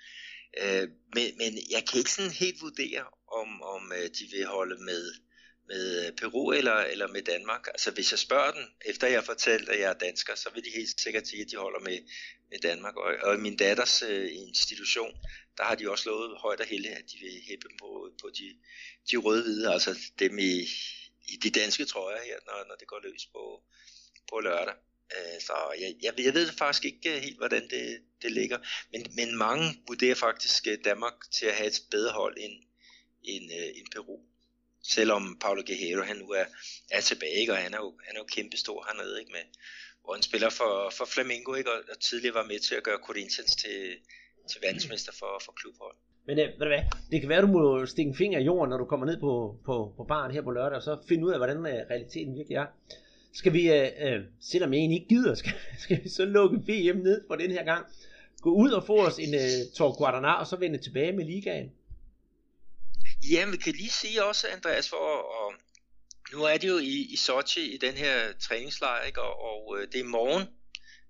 Øh, men, men jeg kan ikke sådan helt vurdere, om, om øh, de vil holde med, med øh, Peru eller, eller med Danmark. Altså hvis jeg spørger dem, efter jeg har fortalt, at jeg er dansker, så vil de helt sikkert sige, at de holder med, med Danmark. Og, og i min datters øh, institution, der har de også lovet højt og heldigt, at de vil hæppe dem på, på de, de røde-hvide, altså dem i, i de danske trøjer her, når, når det går løs på, på lørdag. Øh, så jeg, jeg, jeg ved faktisk ikke øh, helt, hvordan det, det ligger. Men, men mange vurderer faktisk øh, Danmark til at have et bedre hold end, end, øh, end Peru. Selvom Paulo Guerrero han nu er, er tilbage, ikke? og han er jo, han er jo kæmpestor hernede, ikke? Med, hvor han spiller for, for Flamengo, ikke? Og, og tidligere var med til at gøre Corinthians til, til verdensmester for, for klubhold. Men øh, ved du hvad, det kan være, du må stikke en finger i jorden, når du kommer ned på, på, på baren her på lørdag, og så finde ud af, hvordan realiteten virkelig er. Skal vi, øh, øh, selvom jeg egentlig ikke gider, *laughs* skal, skal vi så lukke VM ned for den her gang? Gå ud og få os en øh, Tor Guadana, og så vende tilbage med ligaen? Jamen, vi kan lige sige også, Andreas, for og nu er det jo i, i Sochi i den her træningslejr, ikke? og, og øh, det er i morgen,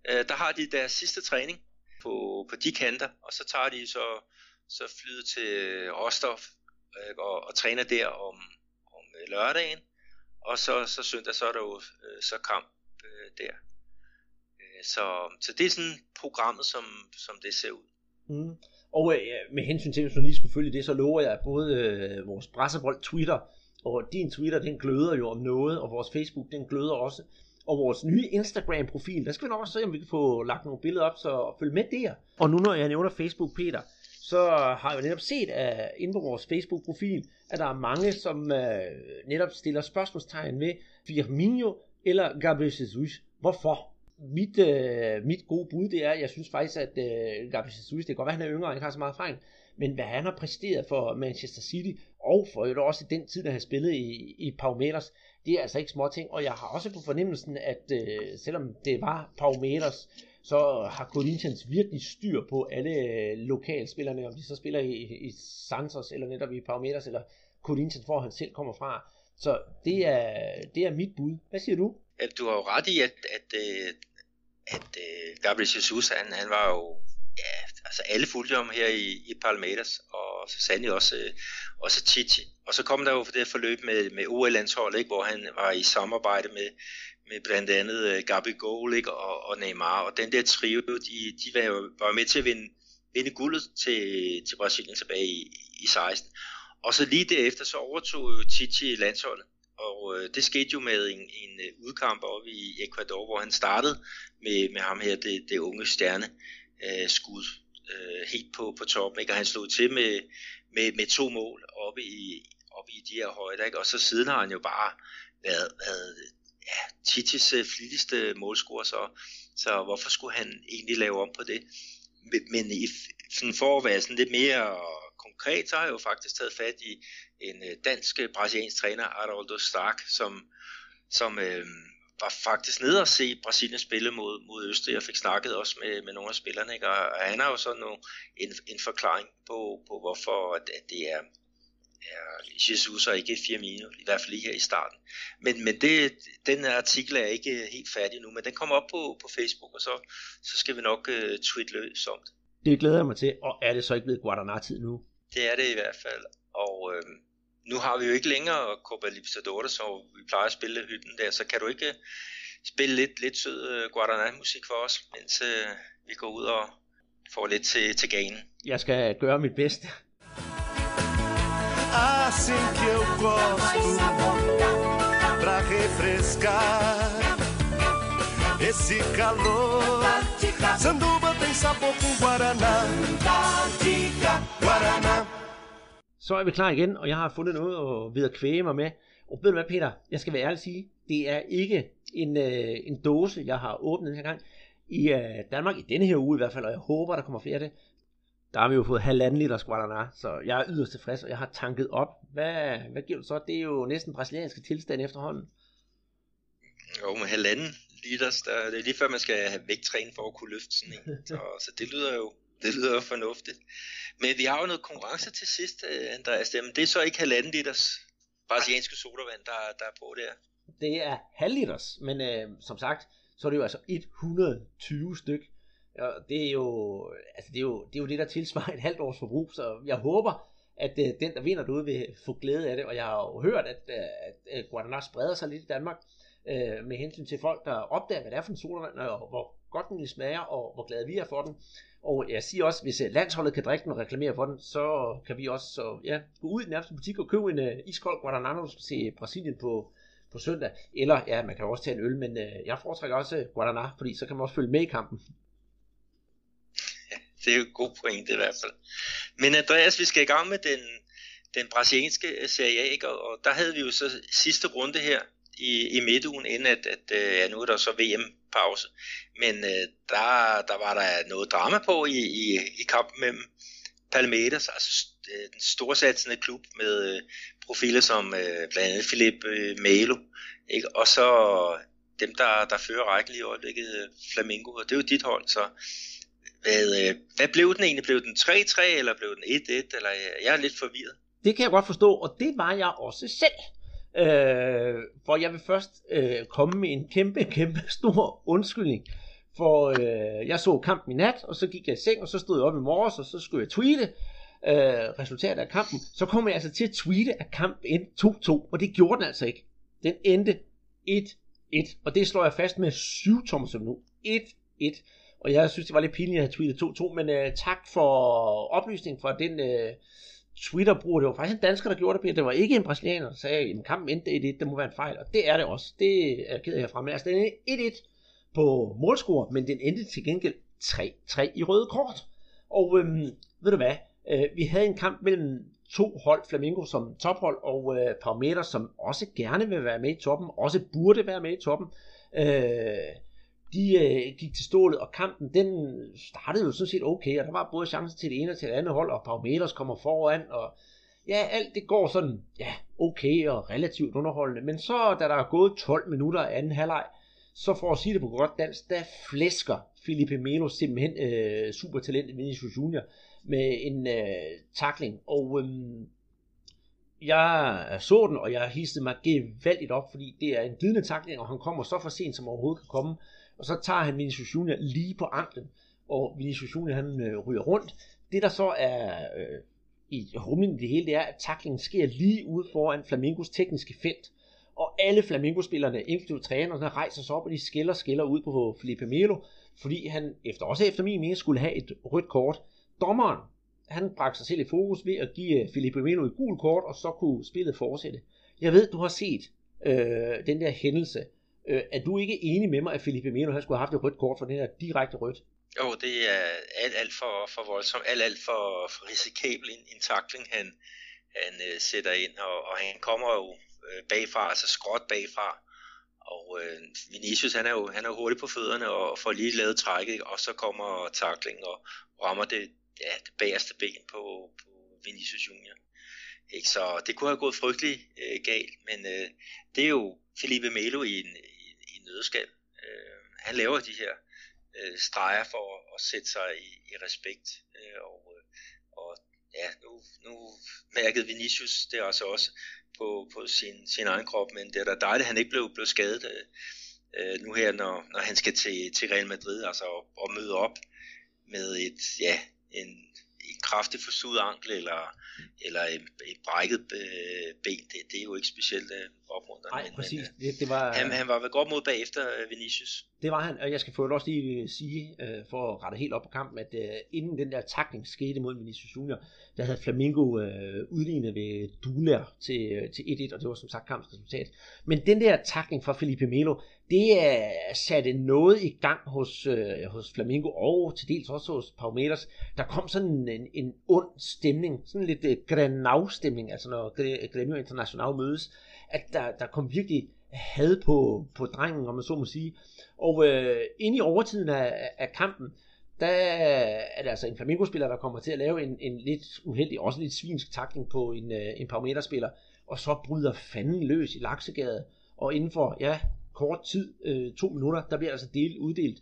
øh, der har de deres sidste træning på, på de kanter, og så tager de så, så flyet til Rostov ikke? og, og træner der om, om øh, lørdagen, og så, så søndag, så er der jo øh, så kamp øh, der. Øh, så, så det er sådan programmet, som, som det ser ud. Mm. Og øh, med hensyn til, hvis man lige skulle følge det, så lover jeg, at både øh, vores Brasserbold Twitter, og din Twitter, den gløder jo om noget, og vores Facebook, den gløder også. Og vores nye Instagram-profil, der skal vi nok også se, om vi kan få lagt nogle billeder op, så følg med der. Og nu når jeg nævner Facebook, Peter, så har jeg netop set uh, inde på vores Facebook-profil, at der er mange, som uh, netop stiller spørgsmålstegn ved Firmino eller Gabriel Jesus. Hvorfor? Mit, uh, mit gode bud, det er, jeg synes faktisk, at uh, Gabriel Jesus, det kan godt være, at han er yngre, og ikke har så meget erfaring, men hvad han har præsteret for Manchester City, og for jo også i den tid, da han spillede i, i Palmeiras, det er altså ikke små ting, og jeg har også på fornemmelsen, at øh, selvom det var Palmeiras så har Corinthians virkelig styr på alle øh, lokalspillerne, om de så spiller i, i Santos, eller netop i Paumeters, eller Corinthians, hvor han selv kommer fra. Så det er, det er mit bud. Hvad siger du? Du har jo ret i, at, at, øh, at, at Gabriel Jesus, han, han var jo ja, altså alle fulgte om her i, i Palmeiras, og så sandelig også, øh, også Titi. Og så kom der jo det forløb med, med OL-landsholdet, hvor han var i samarbejde med, med blandt andet øh, Gabi Goal ikke, og, og Neymar. Og den der trio, de, de var jo var med til at vinde, vinde guldet til, til Brasilien tilbage i, i 16. Og så lige derefter, så overtog Titi landsholdet. Og øh, det skete jo med en, en øh, udkamp oppe i Ecuador, hvor han startede med, med ham her, det, det unge stjerne øh, skud øh, helt på, på toppen, ikke? og han slog til med, med, med to mål oppe i, oppe i de her højder, ikke? og så siden har han jo bare været, været ja, Titis øh, flittigste målscorer, så, så hvorfor skulle han egentlig lave om på det? Men, men i, sådan for at være sådan lidt mere konkret, så har jeg jo faktisk taget fat i en øh, dansk øh, brasiliansk træner, Arnoldo Stark, som, som øh, var faktisk nede og se Brasilien spille mod, mod Østrig, og fik snakket også med, med nogle af spillerne, ikke? og han har jo sådan nu en, en forklaring på, på hvorfor at, at det er, er Jesus og ikke Firmino, i hvert fald lige her i starten. Men, men det, den artikel er ikke helt færdig nu, men den kommer op på, på Facebook, og så, så skal vi nok uh, tweet løs om det. Det glæder jeg mig til, og er det så ikke blevet Guadana-tid nu? Det er det i hvert fald, og øh, nu har vi jo ikke længere Copa Libertadores, så vi plejer at spille hytten der, så kan du ikke spille lidt, lidt sød uh, Guaraná-musik for os, mens uh, vi går ud og får lidt til, til ganen. Jeg skal gøre mit bedste. Assim que eu gosto pra refrescar esse calor. Sanduba tem sabor com Guaraná. Guaraná. Så er vi klar igen, og jeg har fundet noget at ved at kvæge mig med. Og ved du hvad, Peter? Jeg skal være ærlig sige, det er ikke en, øh, en dåse, jeg har åbnet den her gang. I øh, Danmark, i denne her uge i hvert fald, og jeg håber, der kommer flere af det, der har vi jo fået halvanden liter Guaraná, så jeg er yderst tilfreds, og jeg har tanket op. Hvad, hvad giver du så? Det er jo næsten brasilianske tilstand efterhånden. Jo, med halvanden liter, der, det er lige før man skal have vægttræne for at kunne løfte sådan en. *laughs* Så, så det lyder jo det lyder jo fornuftigt. Men vi har jo noget konkurrence til sidst, øh, Andreas. Jamen, det er så ikke halvanden liters brasilianske sodavand, der, der er på der. Det er halv liters, men øh, som sagt, så er det jo altså 120 styk. Ja, det er jo, altså det er jo, det er jo det, der tilsvarer et halvt års forbrug, så jeg håber, at øh, den, der vinder derude, vil få glæde af det, og jeg har jo hørt, at, øh, at, Guaraná Guadalajara spreder sig lidt i Danmark, øh, med hensyn til folk, der opdager, hvad det er for en sodavand, og hvor godt den smager, og hvor glade vi er for den. Og jeg siger også, hvis øh, landsholdet kan drikke den og reklamere for den, så kan vi også så, ja, gå ud i den nærmeste butik og købe en uh, iskold Guadalajara, når se Brasilien på, på søndag. Eller ja, man kan også tage en øl, men uh, jeg foretrækker også Guadalajara, fordi så kan man også følge med i kampen. Det er jo en god pointe i hvert fald. Men Andreas, vi skal i gang med den, den brasilianske øh, Serie A, ikke? Og, der havde vi jo så sidste runde her i, i midtugen, inden at, at øh, ja, nu er der så VM-pause. Men øh, der, der var der noget drama på i, i, i kampen mellem Palmeiras, altså øh, den storsatsende klub med øh, profiler som øh, blandt andet Philip øh, Melo, ikke? og så dem, der, der fører rækken i øjeblikket, Flamingo, og det er jo dit hold, så hvad, øh, hvad blev den egentlig? Blev den 3-3, eller blev den 1-1, eller øh, jeg er lidt forvirret. Det kan jeg godt forstå, og det var jeg også selv. Øh, for jeg vil først øh, komme med en kæmpe, kæmpe stor undskyldning. For øh, jeg så kampen i nat, og så gik jeg i seng, og så stod jeg op i morges, og så skulle jeg tweete øh, resultatet af kampen. Så kom jeg altså til at tweete, at kampen endte 2-2, og det gjorde den altså ikke. den endte 1-1, og det slår jeg fast med syv tommer nu. 1-1. Og jeg synes, det var lidt pinligt, at jeg havde tweetet 2-2, men uh, tak for oplysningen fra den uh, Twitter-bruger. Det var faktisk en dansker, der gjorde det, Det var ikke en brasilianer, der sagde, at kampen endte 1-1, det må være en fejl. Og det er det også. Det er jeg ked af herfra. Men altså, den er 1-1 på målscore, men den endte til gengæld 3-3 i røde kort. Og øhm, ved du hvad, øh, vi havde en kamp mellem to hold, Flamingo som tophold, og øh, Palmeiras, som også gerne vil være med i toppen, også burde være med i toppen. Øh, de øh, gik til stålet, og kampen den startede jo sådan set okay, og der var både chance til det ene og til det andet hold, og Palmeiras kommer foran, og ja, alt det går sådan, ja, okay og relativt underholdende. Men så, da der er gået 12 minutter af anden halvleg, så for at sige det på godt dansk, der flæsker Felipe Melo simpelthen øh, supertalentet Vinicius Junior med en øh, takling. Og øh, jeg så den, og jeg hissede mig gevaldigt op, fordi det er en glidende takling, og han kommer så for sent, som overhovedet kan komme. Og så tager han Vinicius Junior lige på anklen, og Vinicius Junior han øh, ryger rundt. Det der så er øh, i humlen i det hele, det er, at taklingen sker lige ude foran Flamingos tekniske felt. Og alle Flamingo-spillerne, inklusive trænerne, rejser sig op, og de skiller skiller ud på Felipe Melo, fordi han efter, også efter min mening skulle have et rødt kort. Dommeren, han bragte sig selv i fokus ved at give øh, Felipe Melo et gult kort, og så kunne spillet fortsætte. Jeg ved, du har set øh, den der hændelse. Øh, er du ikke enig med mig, at Felipe Melo han skulle have haft et rødt kort for den her direkte rødt? Jo, det er alt, alt for, for voldsomt, alt, alt for, for risikabel en, en takling, han, han øh, sætter ind, og, og han kommer jo øh, bagfra, altså skråt bagfra, og øh, Vinicius han er, jo, han er hurtig på fødderne og får lige lavet trækket, og så kommer taklingen og rammer det, ja, det bagerste ben på, på Vinicius Junior. Ikke? Så det kunne have gået frygtelig øh, galt, men øh, det er jo Felipe Melo i en nødskal. Øh, han laver de her øh, streger for at sætte sig i, i respekt, Øh, og, øh, og ja, nu, nu mærkede Vinicius det også også på, på sin, sin egen krop, men det er da dejligt, at han ikke blev, blev skadet øh, øh, nu her, når, når han skal til, til Real Madrid, altså og, og møde op med et, ja, en, en kraftig forsudet ankel eller, eller et, et brækket øh, ben, det, det er jo ikke specielt øh, opmuntrende. Nej, præcis. Men, øh, det, det var, han, han var vel godt mod bagefter Vinicius. Det var han, og jeg skal få også lige sige, øh, for at rette helt op på kampen, at øh, inden den der takling skete mod Vinicius Junior, der havde Flamingo øh, udlignet ved Duler til, til 1-1, og det var som sagt kampens resultat. Men den der takling fra Felipe Melo, det satte noget i gang hos, øh, hos Flamingo, og til dels også hos Palmeiras. Der kom sådan en, en ond stemning, sådan lidt øh, Grenau-stemning, altså når Gremio International mødes, at der, der kom virkelig had på, på drengen, om man så må sige. Og øh, inde i overtiden af, af kampen, der er det altså en Flamingo-spiller, der kommer til at lave en, en lidt uheldig, også lidt svinsk takling på en, øh, en Palmeiras-spiller, og så bryder fanden løs i Laksegade, og inden for, ja, kort tid, øh, to minutter, der bliver altså delt, uddelt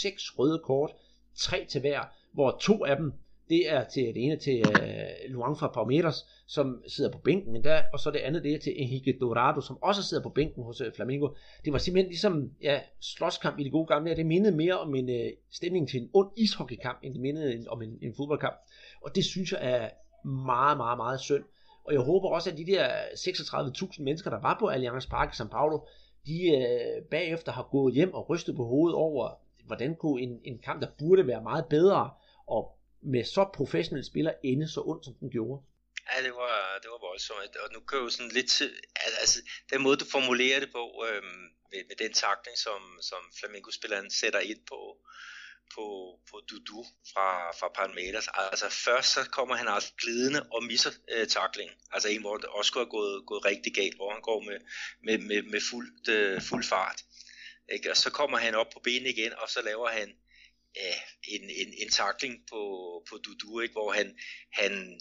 seks røde kort, tre til hver, hvor to af dem, det er til det ene til øh, Luang fra Palmeiras, som sidder på bænken, endda, der, og så det andet det er til Enrique Dorado, som også sidder på bænken hos øh, Flamengo. Det var simpelthen ligesom ja, slåskamp i de gode gamle Det mindede mere om en øh, stemning til en ond ishockeykamp, end det mindede om en, en fodboldkamp. Og det synes jeg er meget, meget, meget synd. Og jeg håber også, at de der 36.000 mennesker, der var på Allianz Park i São Paulo, de øh, bagefter har gået hjem og rystet på hovedet over, hvordan kunne en, en kamp, der burde være meget bedre, og med så professionelle spillere ende så ondt, som den gjorde. Ja, det var, det var voldsomt. Og nu kører jo sådan lidt til, altså den måde, du formulerer det på, øhm, med, med den takning, som, som Flamengo-spilleren sætter ind på, på, på Dudu fra, fra Palmeiras. Altså først så kommer han altså glidende og misser øh, taklingen. Altså en, hvor det også kunne have gået, gået rigtig galt, hvor han går med, med, med, med fuld, øh, fuld fart. Ikke? Og så kommer han op på benene igen, og så laver han øh, en, en, en takling på, på Dudu, ikke? hvor han, han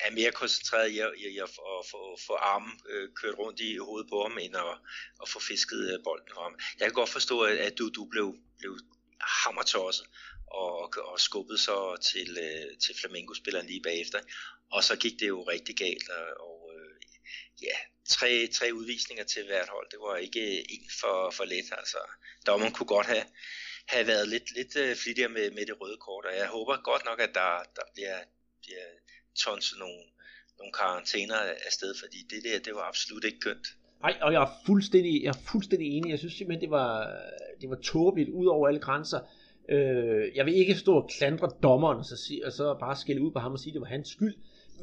er mere koncentreret i at, i at få, få armen øh, kørt rundt i hovedet på ham, end at, at få fisket øh, bolden fra ham. Jeg kan godt forstå, at, at du blev, blev hammertosset og, og skubbede så til, øh, til Flamengo-spilleren lige bagefter. Og så gik det jo rigtig galt, og, og øh, ja, tre, tre udvisninger til hvert hold, det var ikke en for, for let. Altså, dommeren kunne godt have, have været lidt, lidt øh, flittigere med, med det røde kort, og jeg håber godt nok, at der, der bliver, bliver tonset nogle, nogle karantæner afsted, fordi det der, det var absolut ikke kønt. Nej, og jeg er fuldstændig, jeg er fuldstændig enig. Jeg synes simpelthen, det var, det var tåbeligt ud over alle grænser. Øh, jeg vil ikke stå og klandre dommeren, og så, og så bare skælde ud på ham og sige, at det var hans skyld.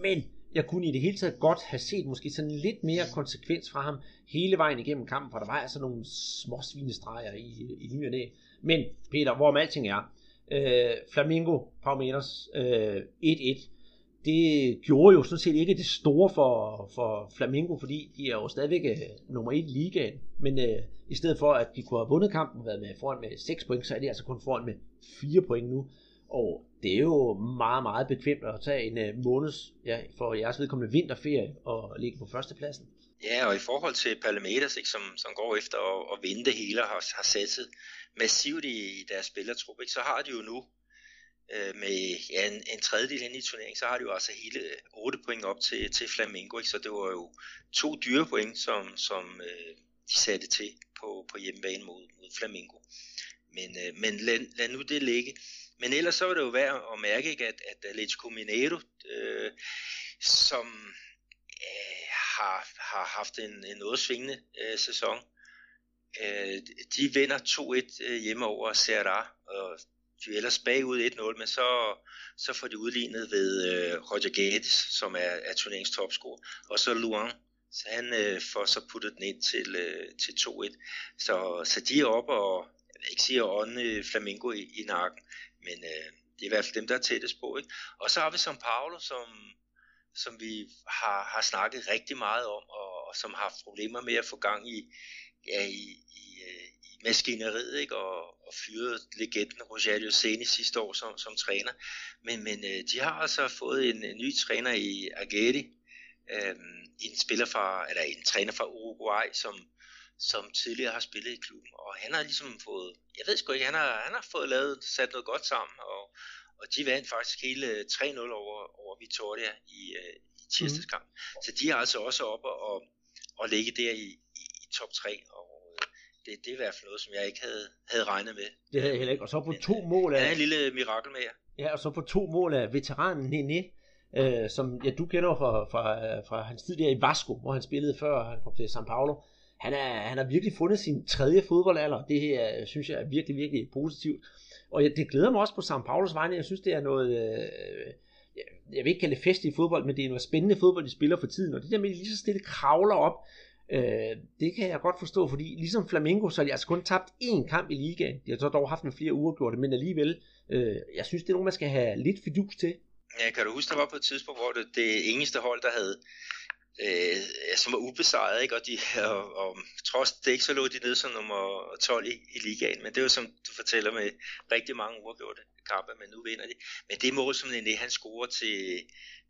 Men jeg kunne i det hele taget godt have set måske sådan lidt mere konsekvens fra ham hele vejen igennem kampen, for der var altså nogle små svinestreger i, i ny og næ. Men Peter, hvorom alting er, øh, Flamingo, Palmeiras, øh, 1-1, det gjorde jo sådan set ikke det store for, for Flamingo, fordi de er jo stadigvæk øh, nummer 1 i ligaen. Men øh, i stedet for, at de kunne have vundet kampen og været med foran med 6 point, så er de altså kun foran med 4 point nu. Og det er jo meget, meget bekvemt at tage en øh, måneds, ja, for jeres vedkommende vinterferie og ligge på førstepladsen. Ja, og i forhold til Palmeiras, ikke, som, som går efter at, at vinde det hele og har, har satset massivt i, i deres spillertrup, ikke, så har de jo nu øh, med ja, en, en tredjedel hen i turneringen, så har de jo altså hele øh, 8 point op til, til Flamengo, ikke? så det var jo to dyre point, som, som øh, de satte til på, på hjemmebane mod, mod Flamengo. Men, øh, men lad, lad nu det ligge. Men ellers så var det jo værd at mærke, ikke, at, at Atletico Mineiro, øh, som øh, har, har haft en, en noget svingende øh, sæson, øh, de vinder 2-1 øh, hjemme over Serra, og de er ellers bagud 1-0, men så, så får de udlignet ved øh, Roger Gates, som er, er turneringens topscorer, og så Luan, så han øh, får så puttet den ind til, øh, til 2-1. Så, så de er oppe og, jeg vil ikke sige at ånde Flamingo i, i nakken, men øh, det er i hvert fald dem, der er tættest på. Ikke? Og så har vi São Paulo, som, som vi har, har snakket rigtig meget om, og, og som har problemer med at få gang i, ja, i, i, maskineriet, ikke? Og, og fyrede legenden Rogelio Seni sidste år som, som træner. Men, men øh, de har altså fået en, en ny træner i Ageri, øh, en spiller fra, eller en træner fra Uruguay, som, som tidligere har spillet i klubben, og han har ligesom fået, jeg ved sgu ikke, han har, han har fået lavet, sat noget godt sammen, og, og de vandt faktisk hele 3-0 over, over Vitoria i, øh, i tirsdagskamp. Mm. Så de er altså også oppe og, og ligge der i, i, i top 3, og det, det er i hvert fald noget, som jeg ikke havde, havde regnet med. Det havde jeg heller ikke. Og så på to mål af... Ja, en lille mirakel med jer. Ja, og så på to mål af veteranen Nene, øh, som ja, du kender fra, fra, fra hans tid der i Vasco, hvor han spillede før han kom til São Paulo. Han, er, han har virkelig fundet sin tredje fodboldalder. Det her synes jeg er virkelig, virkelig positivt. Og ja, det glæder mig også på São Paulos vegne. Jeg synes, det er noget... Øh, jeg vil ikke kalde det fest i fodbold, men det er noget spændende fodbold, de spiller for tiden. Og det der med, at de lige så stille kravler op Øh, det kan jeg godt forstå, fordi ligesom Flamengo, så har de altså kun tabt én kamp i ligaen. De har så dog haft en flere uger gjort det, men alligevel, øh, jeg synes, det er nogen, man skal have lidt fidus til. Ja, kan du huske, der var på et tidspunkt, hvor det, det eneste hold, der havde øh, som var ubesejret, ikke? Og, de, *laughs* og, og trods det ikke, så lå de nede som nummer 12 i, i ligaen. Men det er som du fortæller med rigtig mange uafgjorte kampe, men nu vinder de. Men det mål, som René han scorer til,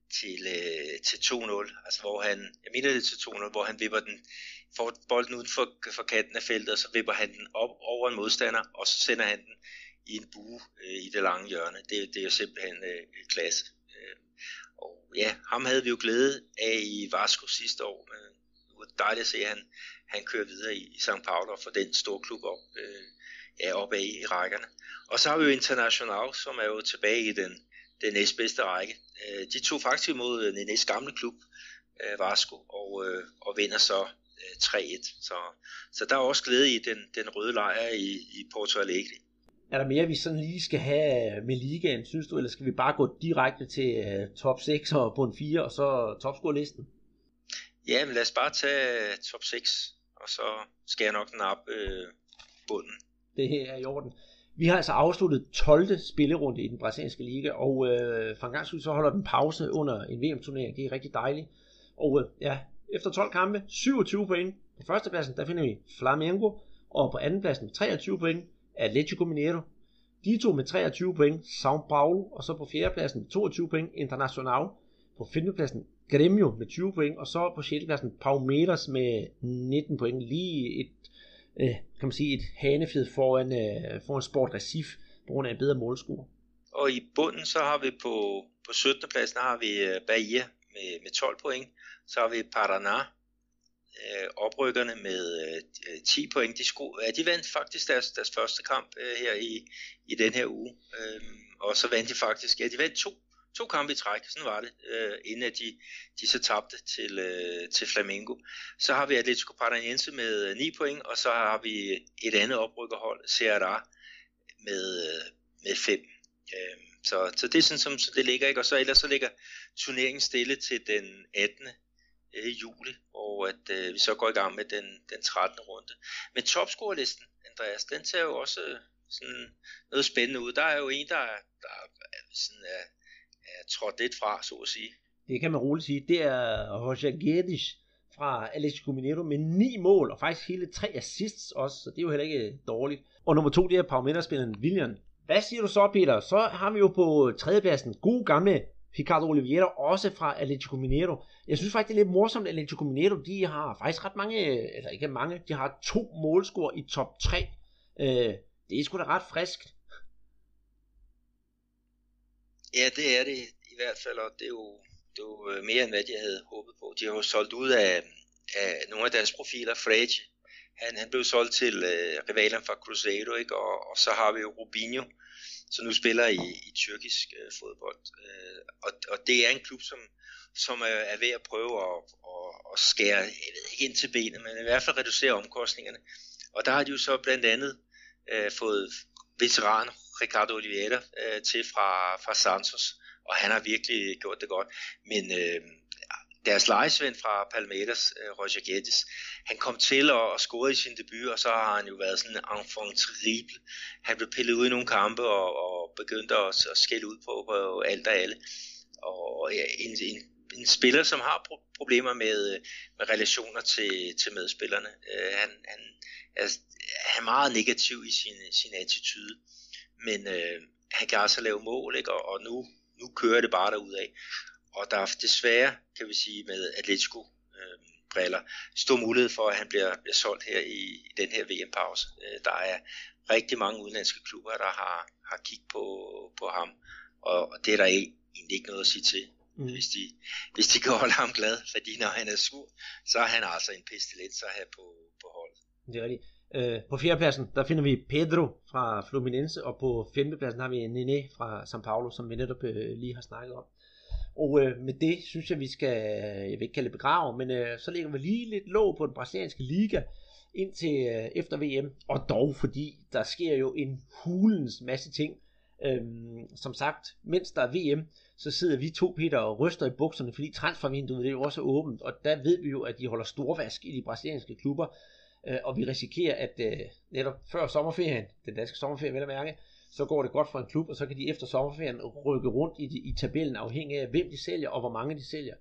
til, øh, til 2-0, altså hvor han, jeg mener det til 2-0, hvor han vipper den, får bolden uden for, for kanten af feltet, og så vipper han den op over en modstander, og så sender han den i en bue øh, i det lange hjørne. Det, det er jo simpelthen øh, klasse. Øh, og ja, ham havde vi jo glæde af i Vasco sidste år, men det var dejligt at se, at han, han kører videre i, i St. Paulo og får den store klub op, øh, ja, opad i, i rækkerne. Og så har vi jo International, som er jo tilbage i den den næstbedste række. Øh, de tog faktisk imod Nenes gamle klub, øh, Vasco, og, øh, og vinder så 3-1. Så, så der er også glæde i den, den røde lejr i, i Porto Alegre. Er der mere, vi sådan lige skal have med ligaen, synes du, eller skal vi bare gå direkte til uh, top 6 og bund 4, og så topscore-listen? Ja, men lad os bare tage top 6, og så skal jeg nok nappe øh, bunden. Det her er i orden. Vi har altså afsluttet 12. spillerunde i den brasilianske liga, og øh, for en gang så holder den pause under en VM-turnering. Det er rigtig dejligt. Og øh, ja, efter 12 kampe, 27 point. På førstepladsen, der finder vi Flamengo, og på andenpladsen 23 point, Atletico Mineiro. De to med 23 point, São Paulo, og så på fjerdepladsen med 22 point, Internacional. På femtepladsen, Gremio med 20 point, og så på sjettepladsen, Palmeiras med 19 point. Lige et øh, kan man sige, et hanefjed foran, øh, foran Sport Recif, på grund af en bedre målscore. Og i bunden, så har vi på, på 17. pladsen, har vi øh, Bahia med, med 12 point. Så har vi Paraná, øh, oprykkerne med øh, 10 point. De, sko, ja, de vandt faktisk deres, deres første kamp øh, her i, i den her uge. Øh, og så vandt de faktisk, ja, de vandt to, to kampe i træk, sådan var det, øh, inden at de, de så tabte til, øh, til Flamengo. Så har vi Atletico Paranaense med øh, 9 point, og så har vi et andet oprykkerhold, CRA, med, øh, med 5. Øh, så, så det er sådan, som så det ligger, ikke? Og så ellers så ligger turneringen stille til den 18. Øh, juli, og at øh, vi så går i gang med den, den 13. runde. Men topscorelisten, Andreas, den ser jo også øh, sådan noget spændende ud. Der er jo en, der, der sådan er, er trådt lidt fra, så at sige. Det kan man roligt sige. Det er Roger Guedes fra Atletico Mineiro med ni mål, og faktisk hele tre assists også, så det er jo heller ikke øh, dårligt. Og nummer to, det er Palmeiras-spilleren William. Hvad siger du så, Peter? Så har vi jo på tredjepladsen god gamle Ricardo Oliveira, også fra Atletico Mineiro. Jeg synes faktisk, det er lidt morsomt, at Atletico Mineiro, de har faktisk ret mange, eller ikke mange, de har to målscorer i top 3. Øh, det er sgu da ret friskt. Ja, det er det i hvert fald, og det er jo, det er jo øh, mere end hvad de havde håbet på. De har jo solgt ud af, af nogle af deres profiler. Frege, han, han blev solgt til øh, rivalerne fra Cruzeiro, ikke? Og, og så har vi jo Rubinho, som nu spiller i, i tyrkisk øh, fodbold. Øh, og, og det er en klub, som, som er, er ved at prøve at, at, at skære, jeg ved ikke ind til benet, men i hvert fald reducere omkostningerne. Og der har de jo så blandt andet øh, fået veteran Ricardo Oliveira øh, til fra, fra Santos, og han har virkelig gjort det godt. Men øh, deres lejesvend fra Palmeiras, øh, Roger Guedes, han kom til og, og scorede i sin debut, og så har han jo været sådan en enfant terrible. Han blev pillet ud i nogle kampe og, og begyndte at, at skælde ud på, på alt og alle. Og ja, en, en, en spiller, som har pro- problemer med, øh, med relationer til, til medspillerne. Øh, han, han, altså, han er meget negativ i sin, sin attitude, men øh, han kan altså lave mål, ikke? Og, og nu, nu kører det bare derudad. Og der er desværre, kan vi sige, med Atletico øh, briller, stor mulighed for, at han bliver, bliver solgt her i, i den her VM-pause. Øh, der er rigtig mange udenlandske klubber, der har, har kigget på, på ham, og, og det er der egentlig ikke noget at sige til, mm. hvis, de, hvis de kan holde ham glad, fordi når han er sur, så er han altså en pestilens at have på, på holdet. Det er rigtigt. Øh, på fjerdepladsen, der finder vi Pedro fra Fluminense, og på femtepladsen har vi Nene fra São Paulo, som vi netop øh, lige har snakket om. Og øh, med det synes jeg, vi skal, jeg vil ikke kalde det begrave, men øh, så lægger vi lige lidt låg på den brasilianske liga indtil øh, efter VM. Og dog, fordi der sker jo en hulens masse ting. Øhm, som sagt, mens der er VM, så sidder vi to, Peter, og ryster i bukserne, fordi transfervinduet det er jo også åbent, og der ved vi jo, at de holder storvask i de brasilianske klubber, øh, og vi risikerer, at øh, netop før sommerferien, den danske sommerferie vel at mærke, så går det godt for en klub, og så kan de efter sommerferien rykke rundt i, i tabellen afhængig af, hvem de sælger, og hvor mange de sælger.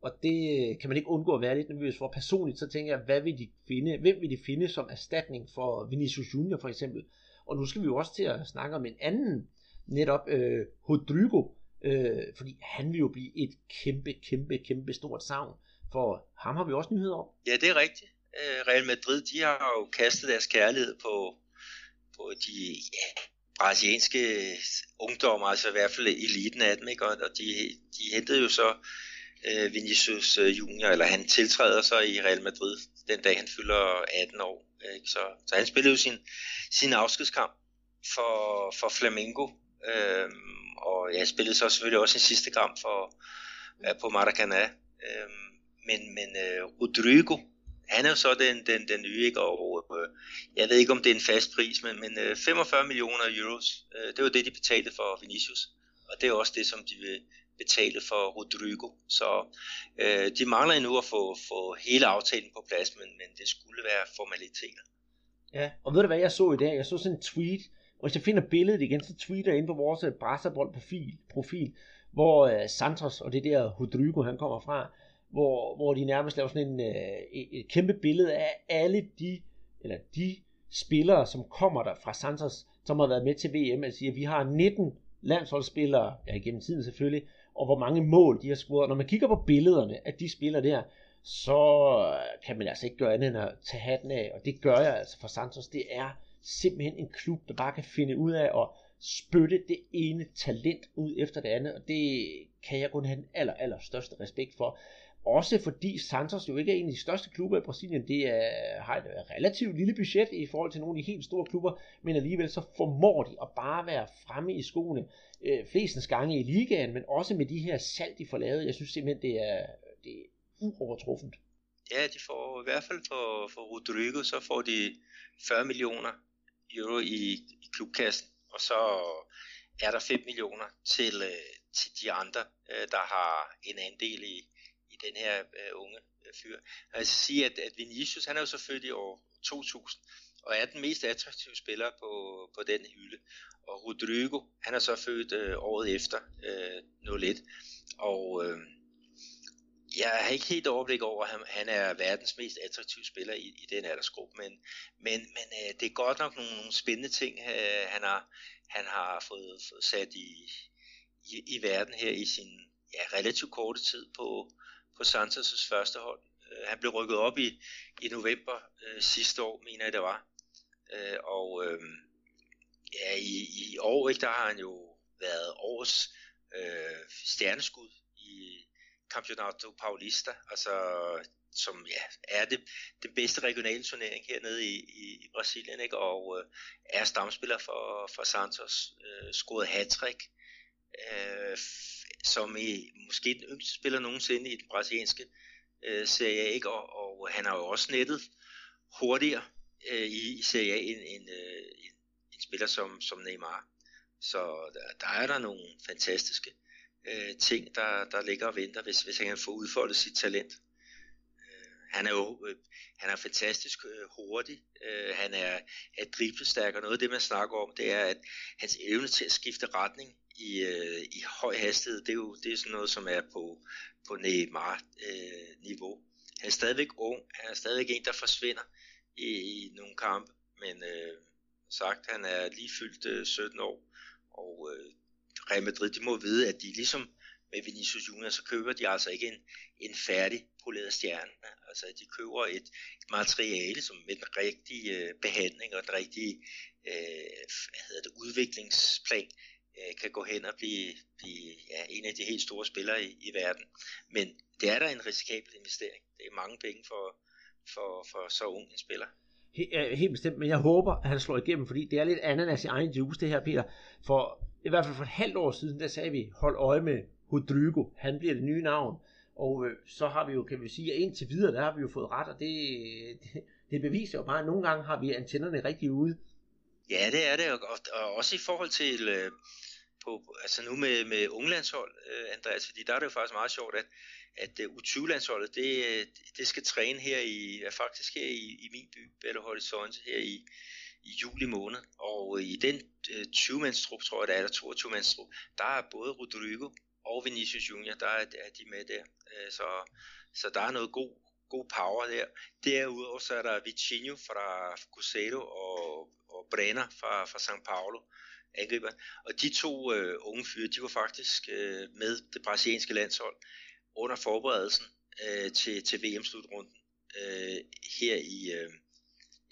Og det øh, kan man ikke undgå at være lidt nervøs for. Personligt så tænker jeg, hvad vil de finde, hvem vil de finde som erstatning for Vinicius Junior for eksempel. Og nu skal vi jo også til at snakke om en anden, netop øh, Rodrigo, øh, fordi han vil jo blive et kæmpe, kæmpe, kæmpe stort savn. For ham har vi også nyheder om. Ja, det er rigtigt. Øh, Real Madrid, de har jo kastet deres kærlighed på, på de ja, brasilianske ungdommer, altså i hvert fald eliten af dem, ikke? og de, de hentede jo så øh, Vinicius øh, Junior, eller han tiltræder så i Real Madrid den dag han fylder 18 år. Ikke? Så, så han spillede jo sin, sin afskedskamp for, for Flamengo, øhm, og jeg spillede så selvfølgelig også sin sidste kamp for, øh, på Maracanã. Øhm, men men øh, Rodrigo, han er jo så den, den, den nye, ikke? og øh, jeg ved ikke om det er en fast pris, men, men øh, 45 millioner euros, øh, det var det de betalte for Vinicius, og det er også det som de vil betale for Rodrigo, så øh, de mangler endnu at få, få hele aftalen på plads, men, men det skulle være formaliteter. Ja, og ved du hvad jeg så i dag? Jeg så sådan en tweet, og hvis jeg finder billedet igen, så tweeter jeg ind på vores øh, Brasserbold profil, profil hvor øh, Santos og det der Rodrigo han kommer fra, hvor, hvor de nærmest laver sådan en, øh, et, kæmpe billede af alle de, eller de spillere, som kommer der fra Santos, som har været med til VM. Altså siger, vi har 19 landsholdsspillere, ja gennem tiden selvfølgelig, og hvor mange mål de har scoret. Når man kigger på billederne af de spillere der, så kan man altså ikke gøre andet end at tage hatten af, og det gør jeg altså for Santos. Det er simpelthen en klub, der bare kan finde ud af at spytte det ene talent ud efter det andet, og det kan jeg kun have den aller, aller største respekt for. Også fordi Santos jo ikke er en af de største klubber i Brasilien. Det er, har et relativt lille budget i forhold til nogle af de helt store klubber, men alligevel så formår de at bare være fremme i skoene øh, flestens gange i ligaen, men også med de her salg, de får lavet. Jeg synes simpelthen, det er, det er uovertruffent. Ja, de får i hvert fald for, for Rodrigo, så får de 40 millioner euro i, i klubkassen, og så er der 5 millioner til, øh, til de andre, øh, der har en andel i den her øh, unge øh, fyr. Jeg skal sige, at, at Vinicius, han er jo så født i år 2000, og er den mest attraktive spiller på, på den hylde. Og Rodrigo, han er så født øh, året efter, øh, 01. Og øh, jeg har ikke helt overblik over, at han, han er verdens mest attraktive spiller i, i den aldersgruppe, men, men, men øh, det er godt nok nogle, nogle spændende ting, øh, han har, han har fået, fået sat i, i, i verden her i sin ja, relativt korte tid på, på Santos' første hold. Øh, han blev rykket op i, i november øh, sidste år, mener jeg det var. Øh, og øh, ja, i, i år ikke, der har han jo været årets øh, stjerneskud i Campeonato Paulista, altså som ja, er det den bedste regionale turnering hernede i, i, i Brasilien, ikke? og øh, er stamspiller for, for Santos, øh, scoret hat-trick, øh, som i, måske den yngste spiller nogensinde i den brasilianske øh, Serie A, ikke? Og, og han har jo også nettet hurtigere øh, i, Serie A end, end, øh, en, en spiller som, som Neymar. Så der, der er der nogle fantastiske øh, ting, der, der ligger og venter, hvis, hvis han kan få udfoldet sit talent. Øh, han er jo øh, han er fantastisk øh, hurtig, øh, han er, er driblestærk, og noget af det, man snakker om, det er, at hans evne til at skifte retning i, øh, i høj hastighed, det er jo det er sådan noget, som er på, på Neymar-niveau. Øh, han er stadigvæk ung, han er stadigvæk en, der forsvinder i, i nogle kampe, men øh, sagt, han er lige fyldt øh, 17 år, og øh, Real Madrid, de må vide, at de ligesom med Vinicius Junior, så køber de altså ikke en, en færdig poleret stjerne. Altså de køber et, et materiale, som med den rigtige øh, behandling og den rigtige øh, hvad hedder det, udviklingsplan, øh, kan gå hen og blive, blive ja, en af de helt store spillere i, i verden. Men det er da en risikabel investering. Det er mange penge for, for, for så ung en spiller. Helt, helt bestemt, men jeg håber, at han slår igennem, fordi det er lidt ananas i egen juice, det her, Peter. For i hvert fald for et halvt år siden, der sagde vi, hold øje med Rodrigo, han bliver det nye navn. Og øh, så har vi jo, kan vi sige, at indtil videre, der har vi jo fået ret, og det, det, *laughs* det beviser jo bare, at nogle gange har vi antennerne rigtig ude. Ja, det er det, og, og også i forhold til, øh, på, altså nu med, med unglandshold, øh, Andreas, fordi der er det jo faktisk meget sjovt, at, at øh, uh, U20-landsholdet, det, øh, det skal træne her i, faktisk her i, i min by, Belo Horizonte, her i, i juli måned, og øh, i den øh, 20-mandstrup, tror jeg det er, eller 22-mandstrup, der er både Rodrigo og Vinicius Junior, der er, er de med der, Øh, så, så der er noget god, god power der. Derudover så er der Vicinho fra Cruzeiro og Brenner fra, fra São Paulo, angriberen. Og de to øh, unge fyre, de var faktisk øh, med det brasilianske landshold under forberedelsen øh, til, til VM-slutrunden øh, her i, øh,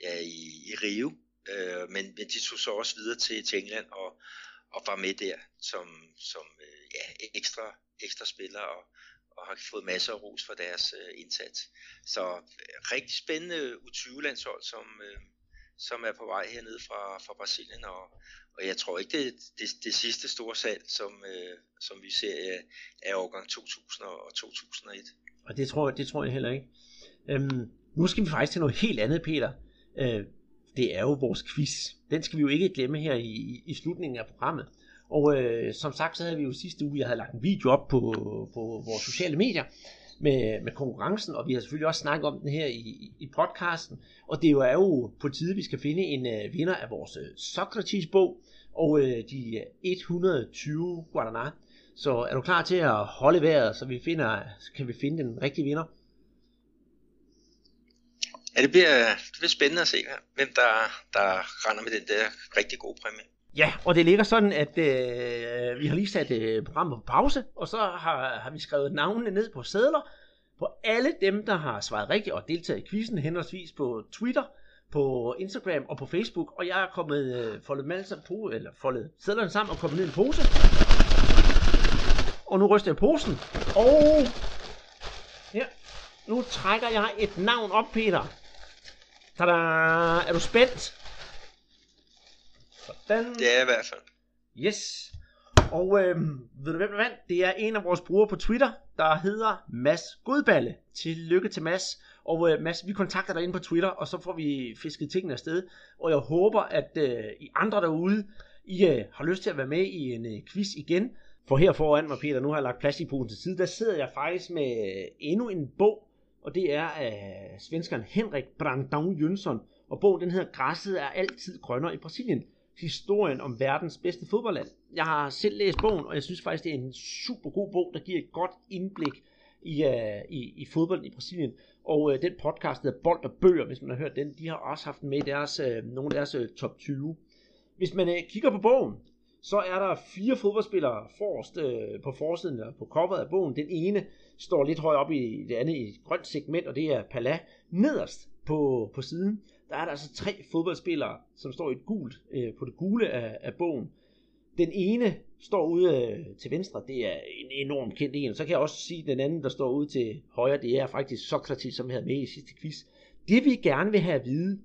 ja, i, i Rio. Øh, men, men de tog så også videre til, til England og, og var med der som, som øh, ja, ekstra, ekstra spillere og, og har fået masser af ros for deres øh, indsats. Så øh, rigtig spændende U20-landshold, som, øh, som er på vej hernede fra, fra Brasilien, og, og jeg tror ikke, det det, det sidste store salg, som, øh, som vi ser er, er årgang 2000 og 2001. Og det tror, det tror jeg heller ikke. Øhm, nu skal vi faktisk til noget helt andet, Peter. Øh, det er jo vores quiz. Den skal vi jo ikke glemme her i, i slutningen af programmet. Og øh, som sagt, så havde vi jo sidste uge, jeg havde lagt en video op på, på vores sociale medier, med, med konkurrencen, og vi har selvfølgelig også snakket om den her i, i podcasten, og det er jo, er jo på tide, vi skal finde en uh, vinder af vores øh, uh, Socrates-bog, og uh, de 120 Guadana. Så er du klar til at holde vejret, så vi finder, kan vi finde den rigtige vinder? Ja, det bliver, det bliver spændende at se, hvem der, der render med den der rigtig gode præmie. Ja, og det ligger sådan, at øh, vi har lige sat øh, programmet på pause, og så har, har vi skrevet navnene ned på sædler på alle dem, der har svaret rigtigt og deltaget i quizzen, henholdsvis på Twitter, på Instagram og på Facebook, og jeg er kommet øh, foldet, malser på, eller foldet sædlerne sammen og kommet ned i en pose. Og nu ryster jeg posen, og her nu trækker jeg et navn op, Peter. Tada! Er du spændt? Sådan. Det er i hvert fald. Yes. Og øh, ved du hvem der vandt? Det er en af vores brugere på Twitter, der hedder Mads Godballe. Tillykke til Mads. Og øh, Mads, vi kontakter dig ind på Twitter, og så får vi fisket tingene afsted. Og jeg håber, at øh, I andre derude, I øh, har lyst til at være med i en øh, quiz igen. For her foran mig, Peter, nu har jeg lagt plastikposen til side, der sidder jeg faktisk med øh, endnu en bog, og det er af svenskeren Henrik Brandão Jönsson. Og bogen den hedder Græsset er altid grønnere i Brasilien. Historien om verdens bedste fodboldland. Jeg har selv læst bogen, og jeg synes faktisk, det er en super god bog, der giver et godt indblik i, uh, i, i fodbold i Brasilien. Og uh, den podcast, der Bold og Bøger, hvis man har hørt den, de har også haft den med i deres, uh, nogle af deres uh, top 20. Hvis man uh, kigger på bogen, så er der fire fodboldspillere forrest, uh, på forsiden eller på coveret af bogen. Den ene står lidt højt op i det andet i et grønt segment, og det er Pala. Nederst på, på siden, der er der altså tre fodboldspillere, som står i et gult, øh, på det gule af, af bogen. Den ene står ude øh, til venstre, det er en enorm kendt en. Så kan jeg også sige, at den anden, der står ude til højre, det er faktisk Sokrates, som vi havde med i sidste quiz. Det vi gerne vil have at vide,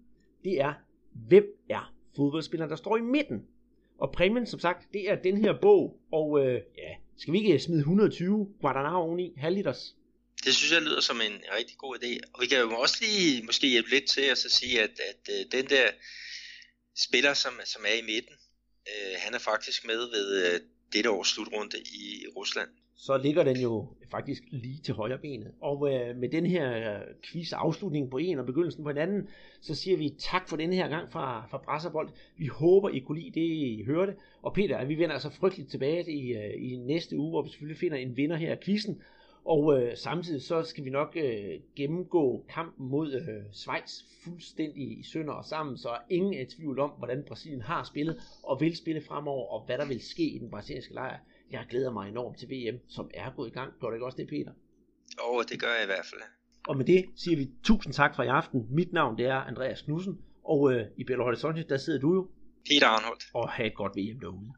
det er, hvem er fodboldspilleren, der står i midten? Og præmien, som sagt, det er den her bog. Og øh, ja, skal vi ikke smide 120 Guadalajara oveni, halvliters? Det synes jeg lyder som en rigtig god idé. Og vi kan jo også lige måske hjælpe lidt til at så sige, at, at øh, den der spiller, som, som er i midten, øh, han er faktisk med ved øh, dette års slutrunde i Rusland. Så ligger den jo faktisk lige til højre benet. Og øh, med den her øh, quiz afslutning på en og begyndelsen på en anden, så siger vi tak for den her gang fra, fra Brasserbold. Vi håber, I kunne lide det, I hørte. Og Peter, vi vender altså frygteligt tilbage i, øh, i næste uge, hvor vi selvfølgelig finder en vinder her af quizzen. Og øh, samtidig så skal vi nok øh, gennemgå kampen mod øh, Schweiz fuldstændig i sønder og sammen, så ingen er i tvivl om, hvordan Brasilien har spillet og vil spille fremover, og hvad der vil ske i den brasilianske lejr. Jeg glæder mig enormt til VM, som er gået i gang. Gør du ikke også det, Peter? Jo, det gør jeg i hvert fald. Og med det siger vi tusind tak for i aften. Mit navn det er Andreas Knudsen, og øh, i Belo Horizonte, der sidder du jo. Peter Arnholdt. Og have et godt VM derude.